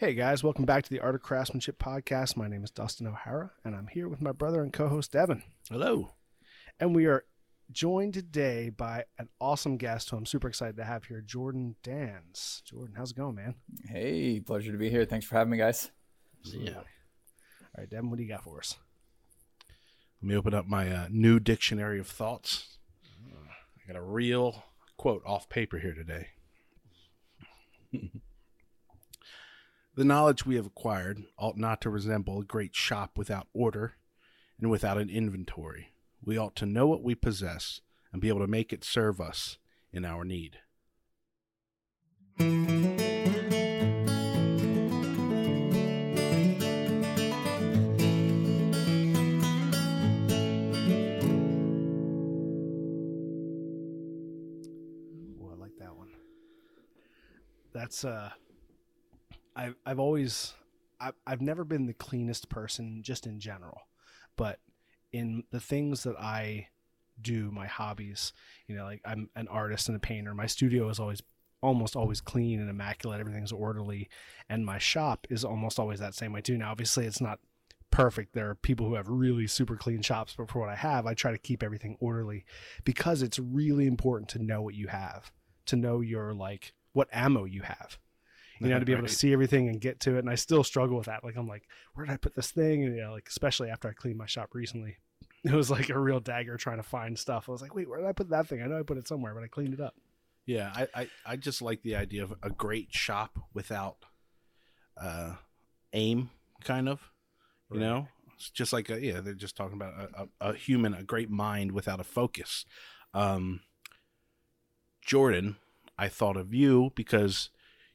Hey guys, welcome back to the Art of Craftsmanship podcast. My name is Dustin O'Hara, and I'm here with my brother and co-host Devon. Hello. And we are joined today by an awesome guest who I'm super excited to have here, Jordan Danz. Jordan, how's it going, man? Hey, pleasure to be here. Thanks for having me, guys. Yeah. All right, Devon, what do you got for us? Let me open up my uh, new dictionary of thoughts. I got a real quote off paper here today. the knowledge we have acquired ought not to resemble a great shop without order and without an inventory. We ought to know what we possess and be able to make it serve us in our need. Oh, I like that one. That's uh I've I've always I've I've never been the cleanest person just in general, but in the things that I do, my hobbies, you know, like I'm an artist and a painter. My studio is always almost always clean and immaculate. Everything's orderly, and my shop is almost always that same way too. Now, obviously, it's not perfect. There are people who have really super clean shops, but for what I have, I try to keep everything orderly because it's really important to know what you have, to know your like what ammo you have. You know, to be able to see everything and get to it. And I still struggle with that. Like I'm like, where did I put this thing? And you know, like especially after I cleaned my shop recently. It was like a real dagger trying to find stuff. I was like, wait, where did I put that thing? I know I put it somewhere, but I cleaned it up. Yeah, I, I, I just like the idea of a great shop without uh, aim, kind of. You Right. know, it's just like a, yeah, they're just talking about a, a, a human, a great mind without a focus. Um, Jordan, I thought of you because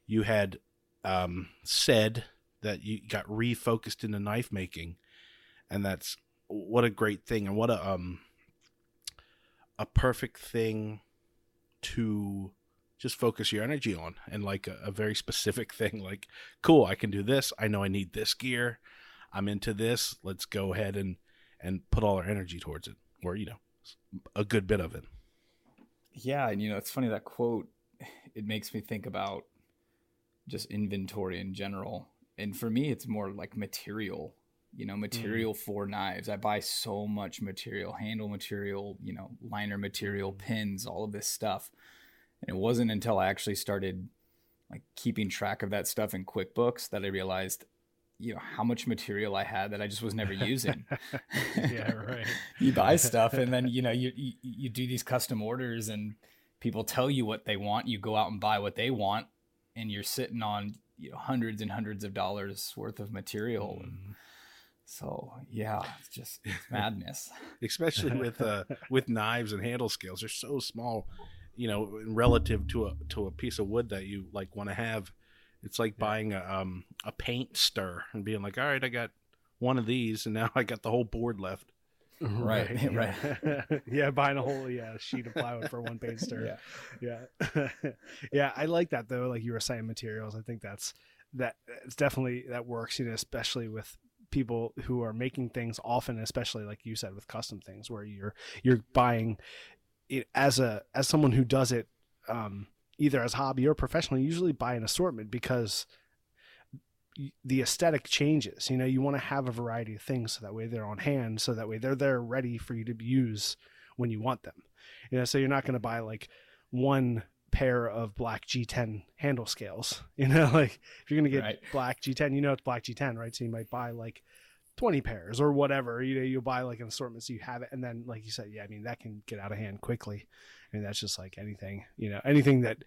you had um, said that you got refocused into knife making, and that's what a great thing, and what a um a perfect thing to just focus your energy on and like a, a very specific thing like cool i can do this. I know i need this gear. I'm into this. Let's go ahead and and put all our energy towards it or you know a good bit of it. Yeah, and you know, it's funny that quote it makes me think about just inventory in general. And for me, it's more like material, you know, material mm-hmm. for knives. I buy so much material, handle material, you know, liner material, mm-hmm. pins, all of this stuff. And it wasn't until I actually started like keeping track of that stuff in QuickBooks that I realized, you know, how much material I had that I just was never using. yeah, right. you buy stuff and then you know you, you you do these custom orders and people tell you what they want you go out and buy what they want and you're sitting on you know hundreds and hundreds of dollars worth of material. And so yeah it's just it's madness. Especially with uh with knives and handle scales they're so small you know relative to a to a piece of wood that you like want to have. It's like buying a um a paint stir and being like all right i got one of these and now i got the whole board left Right, yeah. yeah, buying a whole yeah sheet of plywood for one paint stir. yeah, yeah. I like that though. Like you were saying, materials. I think that's that. It's definitely that works. You know, especially with people who are making things often, especially like you said with custom things, where you're you're buying it as a as someone who does it um, either as hobby or professionally. Usually buy an assortment because the aesthetic changes. You know, you want to have a variety of things so that way they're on hand, so that way they're there ready for you to use when you want them. You know, so you're not going to buy like one pair of black G10 handle scales. You know, like if you're going to get Right. black G10, you know it's black G10, right? So you might buy like 20 pairs or whatever. You know, you'll buy like an assortment so you have it. And then, like you said, yeah, I mean, that can get out of hand quickly. I mean, that's just like anything, you know, anything that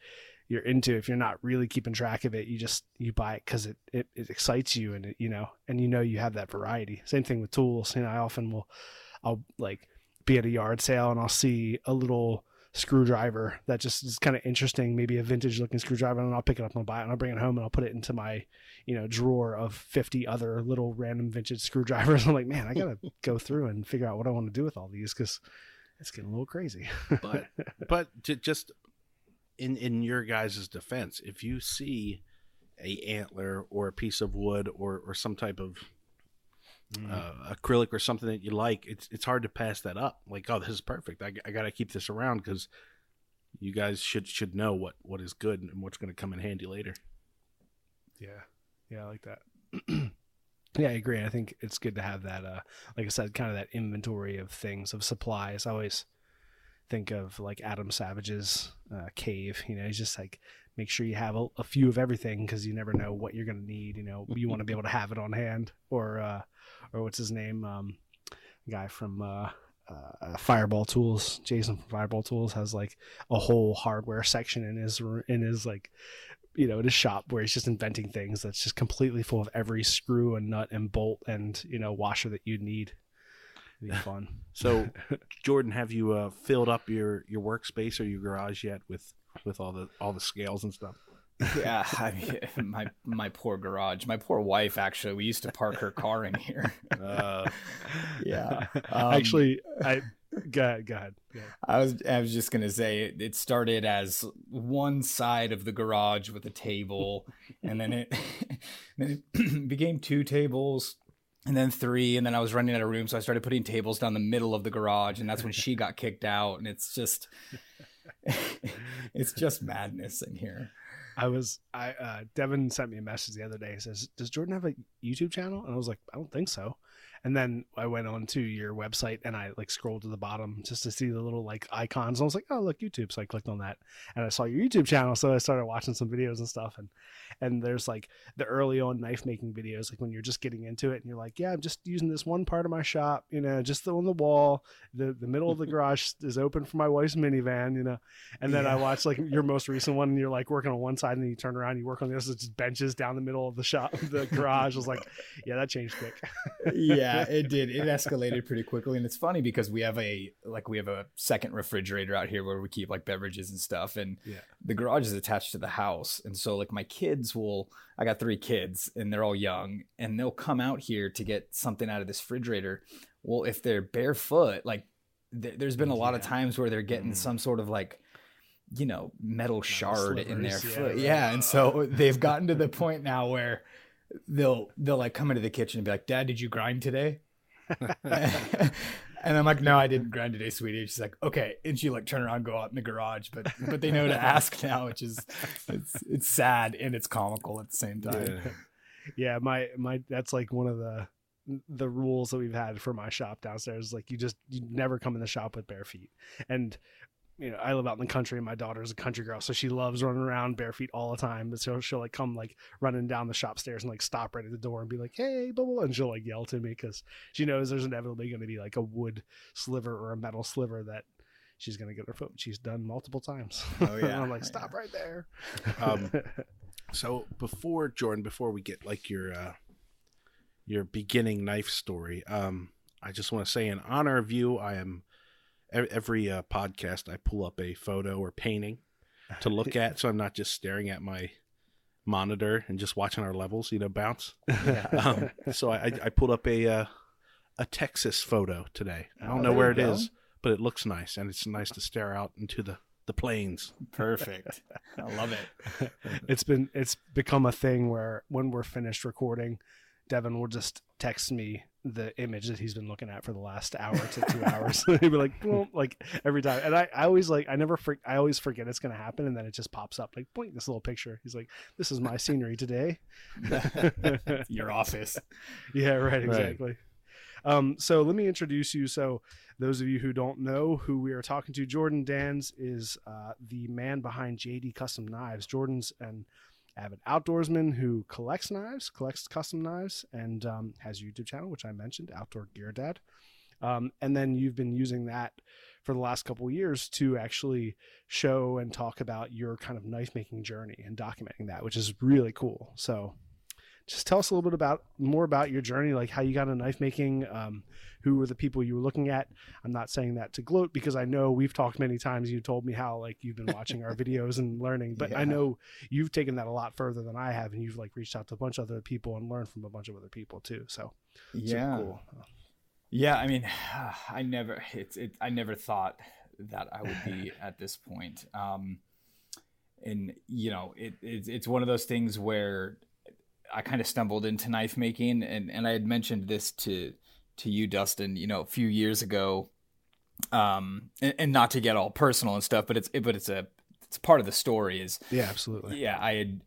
you're into. If you're not really keeping track of it, you just, you buy it because it, it, it excites you and it, you know, and you know, you have that variety. Same thing with tools. You know, I often will, I'll like be at a yard sale and I'll see a little screwdriver that just is kind of interesting, maybe a vintage looking screwdriver, and I'll pick it up and I'll buy it and I'll bring it home and I'll put it into my, you know, drawer of 50 other little random vintage screwdrivers. I'm like, man, I got to go through and figure out what I want to do with all these because it's getting a little crazy. but, but just in, in your guys' defense, if you see a antler or a piece of wood or, or some type of mm. uh, acrylic or something that you like, it's it's hard to pass that up. Like, oh, this is perfect. I, I got to keep this around because you guys should should know what what is good and what's going to come in handy later. Yeah, yeah, I like that. yeah, I agree. I think it's good to have that. Uh, like I said, kind of that inventory of things of supplies. I always think of like Adam Savage's uh, cave. You know, he's just like make sure you have a, a few of everything because you never know what you're going to need. You know, you want to be able to have it on hand, or uh, or what's his name, um, guy from uh, uh, Fireball Tools, Jason from Fireball Tools has like a whole hardware section in his in his like you know in his shop where he's just inventing things that's just completely full of every screw and nut and bolt and you know washer that you need. It'd be fun. so, Jordan, have you uh, filled up your your workspace or your garage yet with with all the all the scales and stuff. yeah, I mean, my my poor garage, my poor wife. Actually, we used to park her car in here. Uh, yeah, um, actually, I go ahead, go ahead, go ahead. I was I was just gonna say it, it started as one side of the garage with a table, and then it then it became two tables, and then three, and then I was running out of room, so I started putting tables down the middle of the garage, and that's when she got kicked out, and it's just it's just madness in here. I was I uh Devon sent me a message the other day. He says, Does Jordan have a YouTube channel? And I was like, I don't think so. And then I went on to your website and I like scrolled to the bottom just to see the little like icons. And I was like, oh look, YouTube. So I clicked on that and I saw your YouTube channel. So I started watching some videos and stuff. And and there's like the early on knife making videos, like when you're just getting into it and you're like, yeah, I'm just using this one part of my shop, you know, just on the wall. The the middle of the garage is open for my wife's minivan, you know. And then yeah. I watched like your most recent one and you're like working on one side and then you turn around, you work on the other, it's just benches down the middle of the shop, the garage. I was like, yeah, that changed quick. yeah yeah, it did. It escalated pretty quickly, and it's funny because we have a like we have a second refrigerator out here where we keep like beverages and stuff, and yeah. the garage is attached to the house, and so like my kids will. I got three kids, and they're all young, and they'll come out here to get something out of this refrigerator. Well, if they're barefoot, like th- there's been a lot yeah. of times where they're getting mm. some sort of like you know metal shard in their foot yeah and so they've gotten to the point now where they'll they'll like come into the kitchen and be like, "Dad, did you grind today?" and I'm like, "No, I didn't grind today, sweetie." She's like, "Okay," and she like turn around, go out in the garage, but but they know to ask now, which is it's it's sad and it's comical at the same time. Yeah, yeah my my that's like one of the the rules that we've had for my shop downstairs like you just you never come in the shop with bare feet and you know, I live out in the country and my daughter's a country girl, so she loves running around bare feet all the time. But so she'll like come like running down the shop stairs and like stop right at the door and be like, "Hey, blah, blah, and she'll like yell to me because she knows there's inevitably going to be like a wood sliver or a metal sliver that she's going to get her foot. She's done multiple times. Oh yeah, I'm like, stop yeah. right there. Um, so before Jordan, before we get like your uh, your beginning knife story, um, I just want to say in honor of you, I am every uh, podcast I pull up a photo or painting to look at, so I'm not just staring at my monitor and just watching our levels, you know, bounce. Um, so I, I pulled up a uh, a Texas photo today. I don't oh, know where it go. is, but it looks nice, and it's nice to stare out into the the plains. Perfect. I love it. it's been it's become a thing where when we're finished recording, Devon will just text me the image that he's been looking at for the last hour to two hours. He'd be like, Boom, like every time. And I, I always like, I never, for, I always forget it's going to happen. And then it just pops up like, point this little picture. He's like, this is my scenery today. Your office. Yeah, right. Exactly. Right. Um, so let me introduce you. So those of you who don't know who we are talking to, Jordan Danz is uh, the man behind JD Custom Knives. Jordan's and avid outdoorsman who collects knives, collects custom knives, and um, has a YouTube channel, which I mentioned, Outdoor Gear Dad. Um, and then you've been using that for the last couple years to actually show and talk about your kind of knife making journey and documenting that, which is really cool. So just tell us a little bit about more about your journey, like how you got into knife making. Um, who were the people you were looking at? I'm not saying that to gloat because I know we've talked many times. You told me how like you've been watching our videos and learning, but Yeah. I know you've taken that a lot further than I have, and you've like reached out to a bunch of other people and learned from a bunch of other people too. So yeah cool. Yeah, I mean, I never it's it. I never thought that I would be at this point. Um, and you know, it, it's it's one of those things where I kind of stumbled into knife making, and and I had mentioned this to to you, Dustin. You know, a few years ago, um, and, and not to get all personal and stuff, but it's it, but it's a it's part of the story. Is Yeah, absolutely. yeah, I had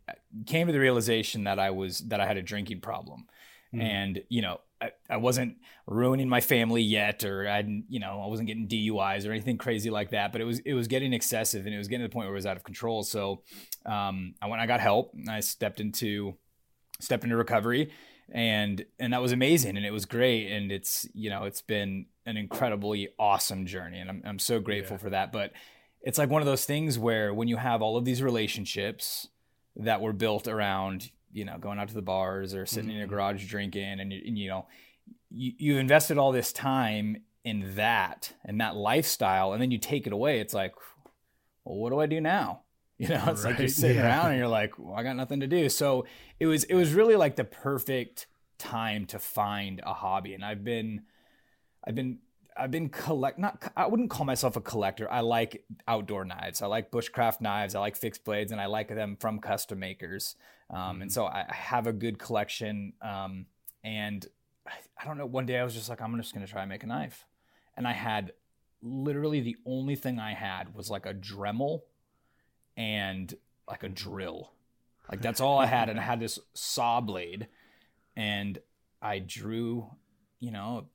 came to the realization that I was that I had a drinking problem, Mhm. and you know I, I wasn't ruining my family yet, or I didn't, you know I wasn't getting DUIs or anything crazy like that, but it was it was getting excessive and it was getting to the point where it was out of control. So um, I went, I got help, and I stepped into stepped into recovery, and and that was amazing, and it was great, and it's you know it's been an incredibly awesome journey, and I'm I'm so grateful Yeah. for that, but it's like one of those things where when you have all of these relationships that were built around you know going out to the bars or sitting in your mm-hmm. garage drinking and, you- and you know you, you've invested all this time in that and that lifestyle and then you take it away it's like well what do i do now you know it's like you're sitting yeah. around and you're like well, i got nothing to do so it was it was really like the perfect time to find a hobby and i've been i've been I've been collect not I wouldn't call myself a collector. I like outdoor knives. I like bushcraft knives. I like fixed blades, and I like them from custom makers. Um, And so I, I have a good collection. Um, and I, I don't know. One day I was just like, I'm just going to try and make a knife, and I had literally the only thing I had was like a Dremel and like a drill. Like that's all I had, and I had this saw blade, and I drew, you know,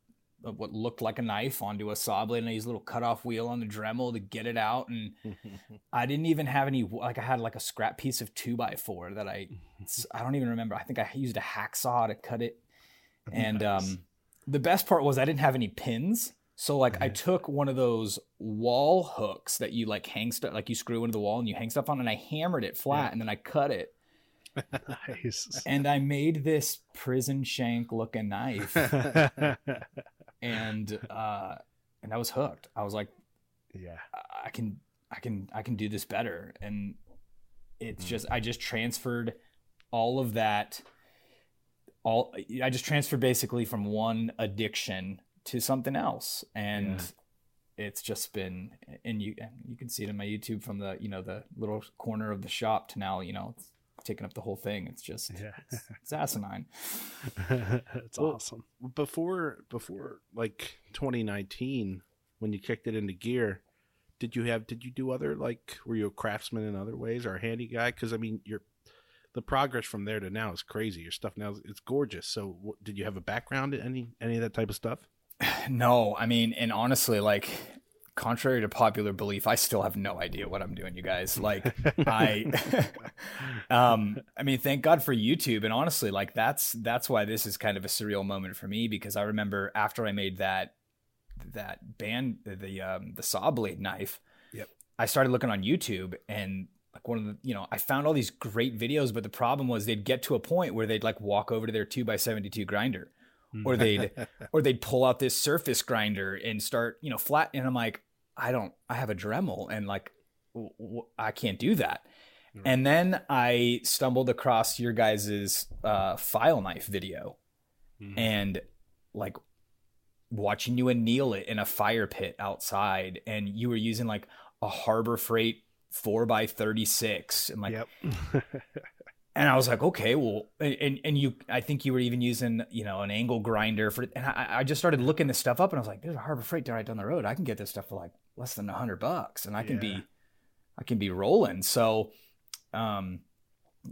what looked like a knife onto a saw blade and I used a little cutoff wheel on the Dremel to get it out. And I didn't even have any, like I had like a scrap piece of two by four that I, I don't even remember. I think I used a hacksaw to cut it. And Nice. um, the best part was I didn't have any pins. So like I took one of those wall hooks that you like hang stuff, like you screw into the wall and you hang stuff on and I hammered it flat Yeah. and then I cut it. nice. And I made this prison shank looking knife. and uh and I was hooked. I was like, yeah. I can I can I can do this better. And it's just I just transferred all of that all I just transferred basically from one addiction to something else. And it's just been and you you can see it in my YouTube from the you know the little corner of the shop to now, you know, it's taking up the whole thing. It's just Yeah. it's, it's asinine. it's Well, awesome. before before like 2019 when you kicked it into gear did you have did you do other like were you a craftsman in other ways or a handy guy because i mean your the progress from there to now is crazy your stuff now is it's gorgeous so what, did you have a background in any any of that type of stuff No, I mean, and honestly, like, contrary to popular belief, I still have no idea what I'm doing, you guys. Like, I, um, I mean, thank God for YouTube, and honestly, like, that's that's why this is kind of a surreal moment for me because I remember after I made that that band the um the saw blade knife, Yep. I started looking on YouTube and. Like one of the, you know, I found all these great videos, but the problem was they'd get to a point where they'd like walk over to their two by seventy two grinder, or they'd or they'd pull out this surface grinder and start you know flat and i'm like i don't i have a dremel and like w- w- i can't do that Right. and then i stumbled across your guys's uh, file knife video Mhm. and like watching you anneal it in a fire pit outside and you were using like a harbor freight 4 by 36 and like yep. and I was like, okay, well, and and you, I think you were even using, you know, an angle grinder for, and I, I just started looking this stuff up, and I was like, there's a Harbor Freight right down the road. I can get this stuff for like less than a hundred bucks, and I can Yeah. be, I can be rolling. So, um,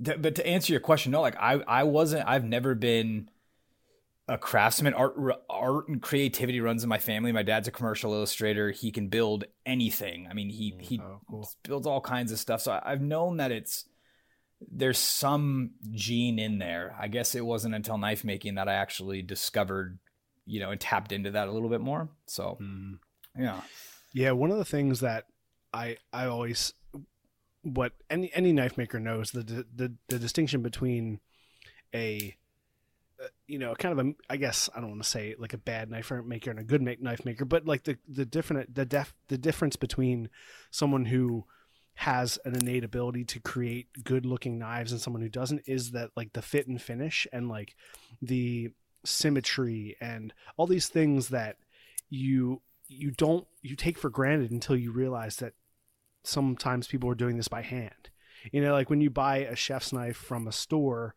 th- but to answer your question, no, like I, I wasn't, I've never been a craftsman. Art, art and creativity runs in my family. My dad's a commercial illustrator. He can build anything. I mean, he he Oh, cool. builds all kinds of stuff. So I- I've known that it's there's some gene in there. I guess it wasn't until knife making that I actually discovered, you know, and tapped into that a little bit more. So Mm. yeah, Yeah, one of the things that I I always what any any knife maker knows the the the distinction between a uh, you know, kind of a, I guess I don't want to say like a bad knife maker and a good knife maker, but like the the different the def the difference between someone who has an innate ability to create good looking knives and someone who doesn't is that like the fit and finish and like the symmetry and all these things that you you don't you take for granted until you realize that sometimes people are doing this by hand. You know, like when you buy a chef's knife from a store,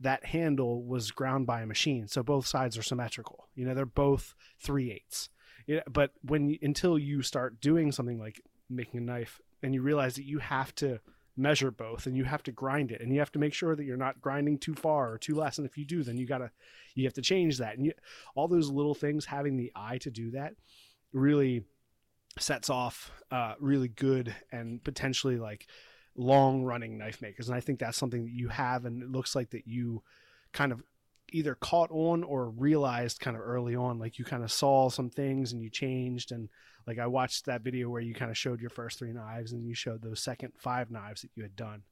that handle was ground by a machine, so both sides are symmetrical. You know, they're both three eighths. But when until you start doing something like making a knife, and you realize that you have to measure both and you have to grind it and you have to make sure that you're not grinding too far or too less. And if you do then you gotta you have to change that. And you, all those little things having the eye to do that really sets off uh, really good and potentially like long running knife makers. And i think that's something that you have and it looks like that you kind of either caught on or realized kind of early on like you kind of saw some things and you changed and like i watched that video where you kind of showed your first three knives and you showed those second five knives that you had done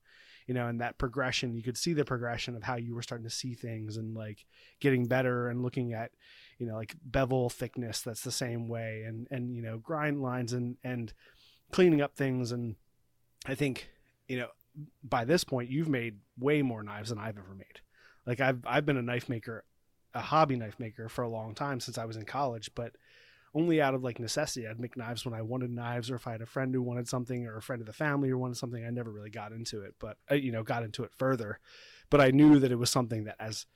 you know and that progression you could see the progression of how you were starting to see things and like getting better and looking at you know like bevel thickness that's the same way and and you know grind lines and and cleaning up things. And i think you know by this point you've made way more knives than i've ever made like i've i've been a knife maker a hobby knife maker for a long time since i was in college but only out of like necessity i'd make knives when i wanted knives or if i had a friend who wanted something or a friend of the family who wanted something i never really got into it but uh, you know got into it further but i knew that it was something that as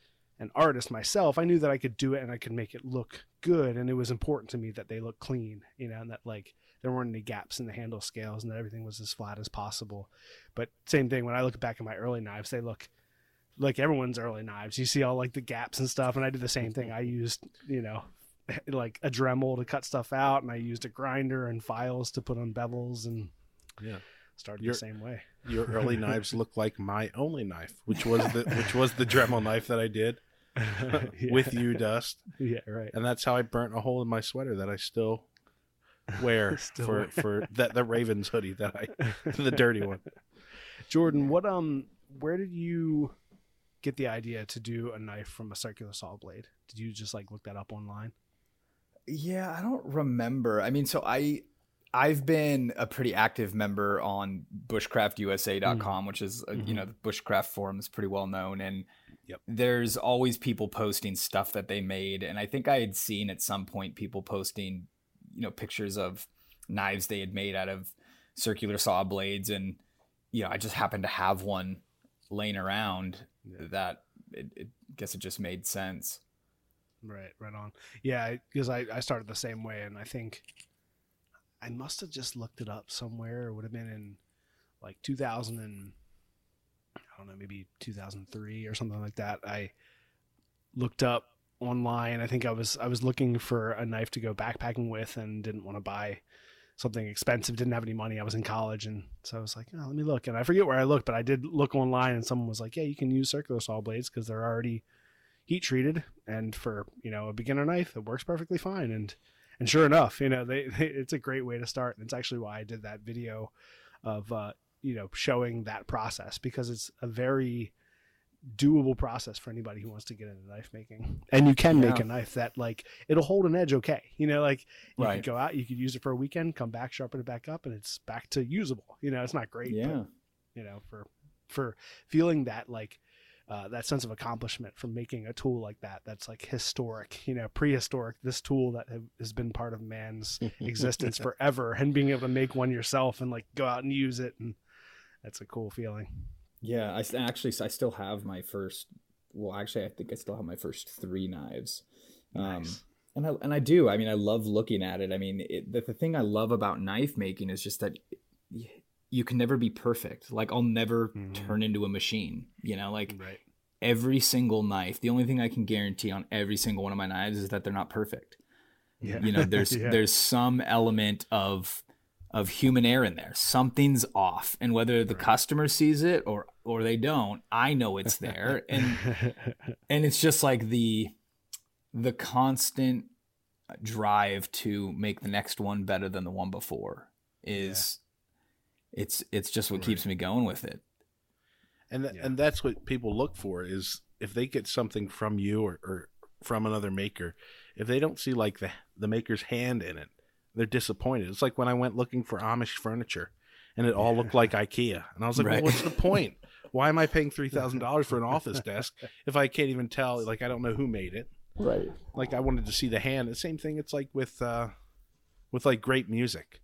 an artist myself, I knew that I could do it and I could make it look good. And it was important to me that they look clean, you know, and that like there weren't any gaps in the handle scales and that everything was as flat as possible. But same thing when I look back at my early knives, they look like everyone's early knives. You see all like the gaps and stuff. And I did the same thing. I used, you know, like a Dremel to cut stuff out, and I used a grinder and files to put on bevels, and yeah, started your, the same way. Your early knives look like my only knife, which was the which was the Dremel knife that I did. with you, Dust. Yeah, right. And that's how I burnt a hole in my sweater that I still wear still for wear. for that the Ravens hoodie that I the dirty one. Jordan, what um where did you get the idea to do a knife from a circular saw blade? Did you just like look that up online? Yeah, I don't remember. I mean, so I I've been a pretty active member on bushcraftusa.com, mm-hmm. which is, mm-hmm. you know, the bushcraft forum is pretty well known. And Yep. There's always people posting stuff that they made, and I think I had seen at some point people posting, you know, pictures of knives they had made out of circular saw blades, and you know, I just happened to have one laying around yeah. that it, it guess it just made sense. Right, right on. Yeah, because I, I started the same way, and I think I must have just looked it up somewhere. It would have been in like 2000 and I don't know, maybe 2003 or something like that. I looked up online. I think I was I was looking for a knife to go backpacking with and didn't want to buy something expensive. Didn't have any money. I was in college, and so I was like, oh, let me look. And I forget where I looked, but I did look online, and someone was like, yeah, you can use circular saw blades because they're already heat treated, and for you know a beginner knife, it works perfectly fine. And and sure enough, you know, they, they it's a great way to start. And it's actually why I did that video of uh, you know showing that process because it's a very doable process for anybody who wants to get into knife making and you can yeah. make a knife that like it'll hold an edge okay you know like you right. could go out you could use it for a weekend come back sharpen it back up and it's back to usable you know it's not great yeah but, you know for for feeling that like uh, that sense of accomplishment from making a tool like that that's like historic you know prehistoric this tool that have, has been part of man's existence forever and being able to make one yourself and like go out and use it and that's a cool feeling. Yeah, I actually I still have my first. Well, actually, I think I still have my first three knives. Um, nice. Um, and I and I do. I mean, I love looking at it. I mean, it, the, the thing I love about knife making is just that you can never be perfect. Like I'll never mm-hmm. turn into a machine. You know, like right. every single knife. The only thing I can guarantee on every single one of my knives is that they're not perfect. Yeah. You know, there's yeah. there's some element of of human error in there. Something's off, and whether the right. customer sees it or or they don't, I know it's there, and and it's just like the the constant drive to make the next one better than the one before is yeah. it's it's just what right. keeps me going with it and th- yeah. and that's what people look for is if they get something from you or, or from another maker, if they don't see like the the maker's hand in it, they're disappointed. It's like when I went looking for Amish furniture, and it all looked like IKEA, and I was like, Right. well, what's the point? Why am I paying three thousand dollars for an office desk if I can't even tell? Like I don't know who made it. Right. Like I wanted to see the hand. The same thing. It's like with uh, with like great music.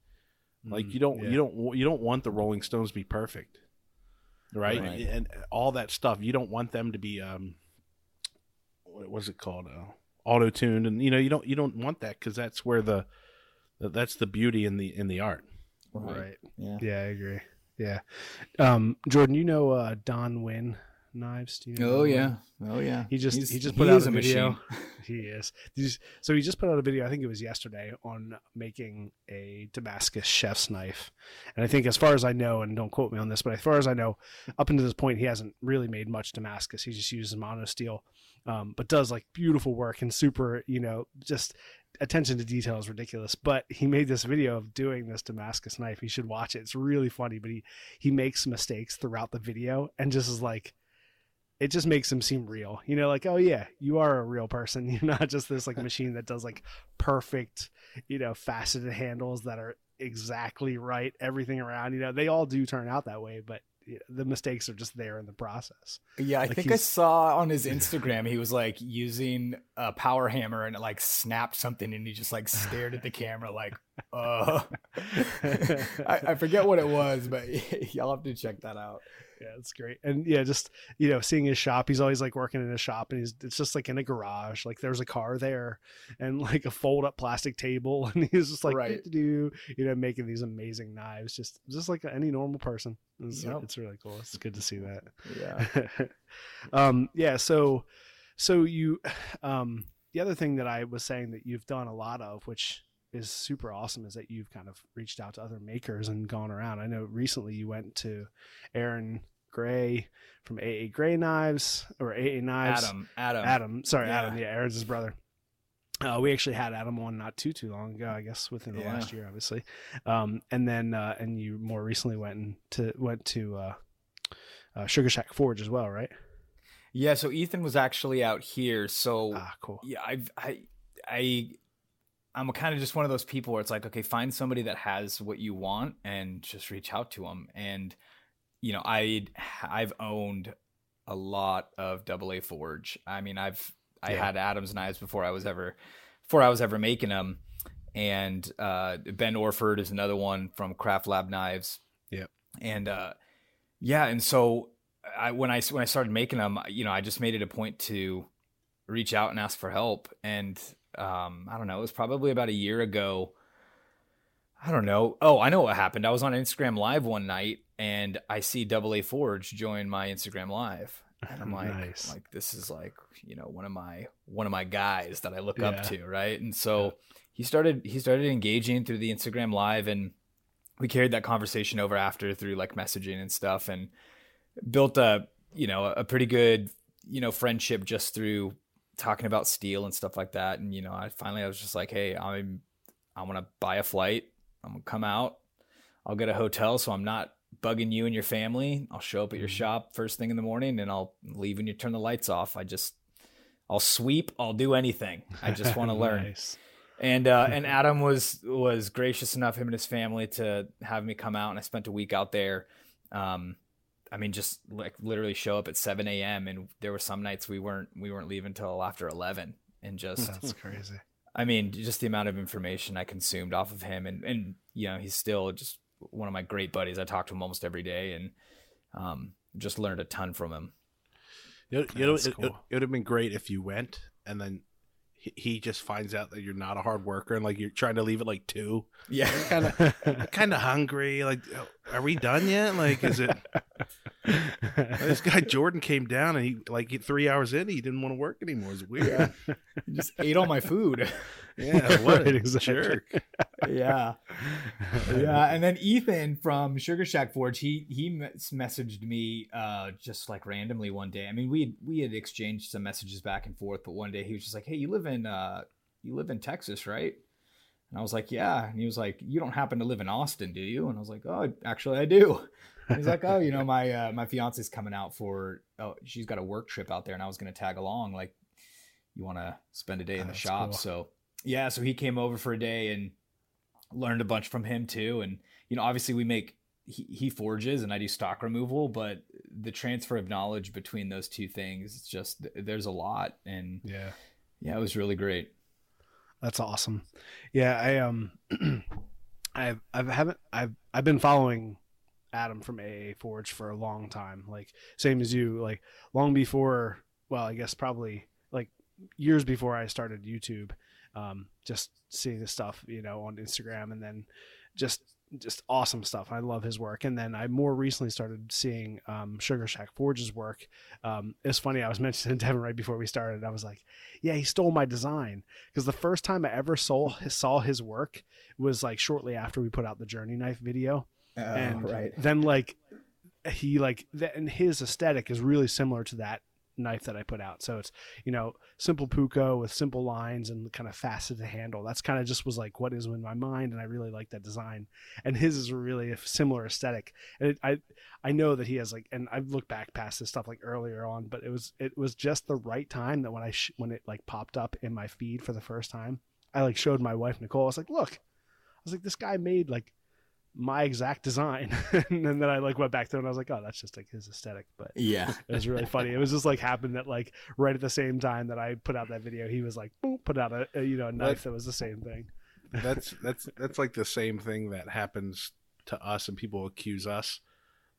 Like Mm, you don't yeah. you don't you don't want the Rolling Stones to be perfect, right? Right. And all that stuff. You don't want them to be um, what was it called? Uh, Auto tuned, and you know you don't you don't want that because that's where the that's the beauty in the in the art. Right. Yeah. Yeah, I agree. Yeah. Um, Jordan, you know uh, Don Wynn knives? Do you know Oh yeah. Wynn? Oh yeah. He just He's- he just he put out is a video. he is. He's- so he just put out a video. I think it was yesterday on making a Damascus chef's knife. And I think, as far as I know, and don't quote me on this, but as far as I know, up until this point, he hasn't really made much Damascus. He just uses monosteel, um, but does like beautiful work and super, you know, just attention to detail is ridiculous. But he made this video of doing this Damascus knife. You should watch it. It's really funny. But he he makes mistakes throughout the video and just is like it just makes him seem real. You know, like, oh yeah, you are a real person. You're not just this like machine that does like perfect, you know, faceted handles that are exactly right, everything around. You know, they all do turn out that way, but the mistakes are just there in the process. Yeah, I Like think I saw on his Instagram he was like using a power hammer and it like snapped something and he just like stared at the camera like, uh I, I forget what it was, but y'all have to check that out. Yeah, it's great. And yeah, just you know, seeing his shop, he's always like working in a shop and he's it's just like in a garage. Like there's a car there and like a fold up plastic table and he's just like Right. To do you know, making these amazing knives just just like any normal person. It's, Yep. it's really cool. It's good to see that. Yeah. um yeah, so so you um the other thing that I was saying that you've done a lot of, which is super awesome, is that you've kind of reached out to other makers and gone around. I know recently you went to Aaron Gray from AA Gray Knives or AA Knives. Adam, Adam. Adam, sorry, Yeah. Adam. Yeah, Aaron's his brother. Uh, we actually had Adam on not too too long ago, I guess, within the Yeah. last year, obviously. Um, and then uh, and you more recently went and to went to uh, uh, Sugar Shack Forge as well, right? Yeah, so Ethan was actually out here. So Ah, cool. yeah, I've I I I'm kind of just one of those people where it's like, okay, find somebody that has what you want and just reach out to them. And you know, I I've owned a lot of Double A Forge. I mean, I've I Yeah. had Adams knives before I was ever before I was ever making them. And uh, Ben Orford is another one from Craft Lab Knives. Yep. And uh, yeah, and so I when I when I started making them, you know, I just made it a point to reach out and ask for help. And um, I don't know, it was probably about a year ago. I don't know. Oh, I know what happened. I was on Instagram Live one night and I see Double A Forge join my Instagram Live. And I'm like, Nice. like this is like, you know, one of my one of my guys that I look up to, right? And so he started he started engaging through the Instagram Live and we carried that conversation over after through like messaging and stuff and built a you know a pretty good you know friendship just through talking about steel and stuff like that. And you know i finally i was just like hey i'm i want to buy a flight. I'm gonna come out. I'll get a hotel so i'm not bugging you and your family. I'll show up at your shop first thing in the morning and i'll leave when you turn the lights off. I just i'll sweep i'll do anything. I just want to learn. Nice. and uh, and Adam was was gracious enough, him and his family, to have me come out, and I spent a week out there. Um, I mean, just like literally show up at seven a.m. and there were some nights we weren't we weren't leaving till after eleven, and just That's crazy. I mean, just the amount of information I consumed off of him, and and you know, he's still just one of my great buddies. I talk to him almost every day, and um, just learned a ton from him. You know, you know, That's it, cool. would have been great if you went and then he, he just finds out that you're not a hard worker and like you're trying to leave at like two. Yeah, Kind of, kind of hungry. Like, oh, are we done yet? Like, is it? this guy Jordan came down and he like three hours in he didn't want to work anymore. It's weird. he just ate all my food. Yeah, what a Right, exactly. jerk. yeah. yeah and then ethan from sugar shack forge he he mes- messaged me uh just like randomly one day i mean we had, we had exchanged some messages back and forth but one day he was just like hey you live in uh you live in texas right and i was like yeah and he was like you don't happen to live in austin do you and i was like oh actually i do He's like, oh, you know, my uh, my fiance's coming out for oh, she's got a work trip out there, and I was gonna tag along. Like, you want to spend a day in the shop? Cool. So yeah, so he came over for a day and learned a bunch from him too. And you know, obviously we make he, he forges and I do stock removal, but the transfer of knowledge between those two things, it's just there's a lot. And yeah, yeah, it was really great. That's awesome. Yeah, I um, I've I've haven't I've I've been following Adam from AA Forge for a long time. Like same as you, like long before. Well, I guess probably like years before I started YouTube. Um, just seeing the stuff, you know, on Instagram, and then just just awesome stuff. I love his work. And then I more recently started seeing um, Sugar Shack Forge's work. Um, it's funny. I was mentioning Devon right before we started. I was like, "Yeah, he stole my design." Because the first time I ever saw saw his work was like shortly after we put out the Journey Knife video, oh, and right. then like he like and his aesthetic is really similar to that knife that I put out. So it's, you know, simple puukko with simple lines and kind of faceted to handle. That's kind of just was like what is in my mind. And I really like that design. And his is really a similar aesthetic. And it, I, I know that he has like, and I've looked back past this stuff like earlier on, but it was, it was just the right time that when I, sh- when it like popped up in my feed for the first time, I like showed my wife, Nicole, I was like, look, I was like, this guy made like my exact design. And then I like went back to it and I was like oh that's just like his aesthetic but yeah. it was really funny. It was just like happened that like right at the same time that I put out that video he was like boom put out a, a you know a knife that was the same thing. That's that's that's like the same thing that happens to us and people accuse us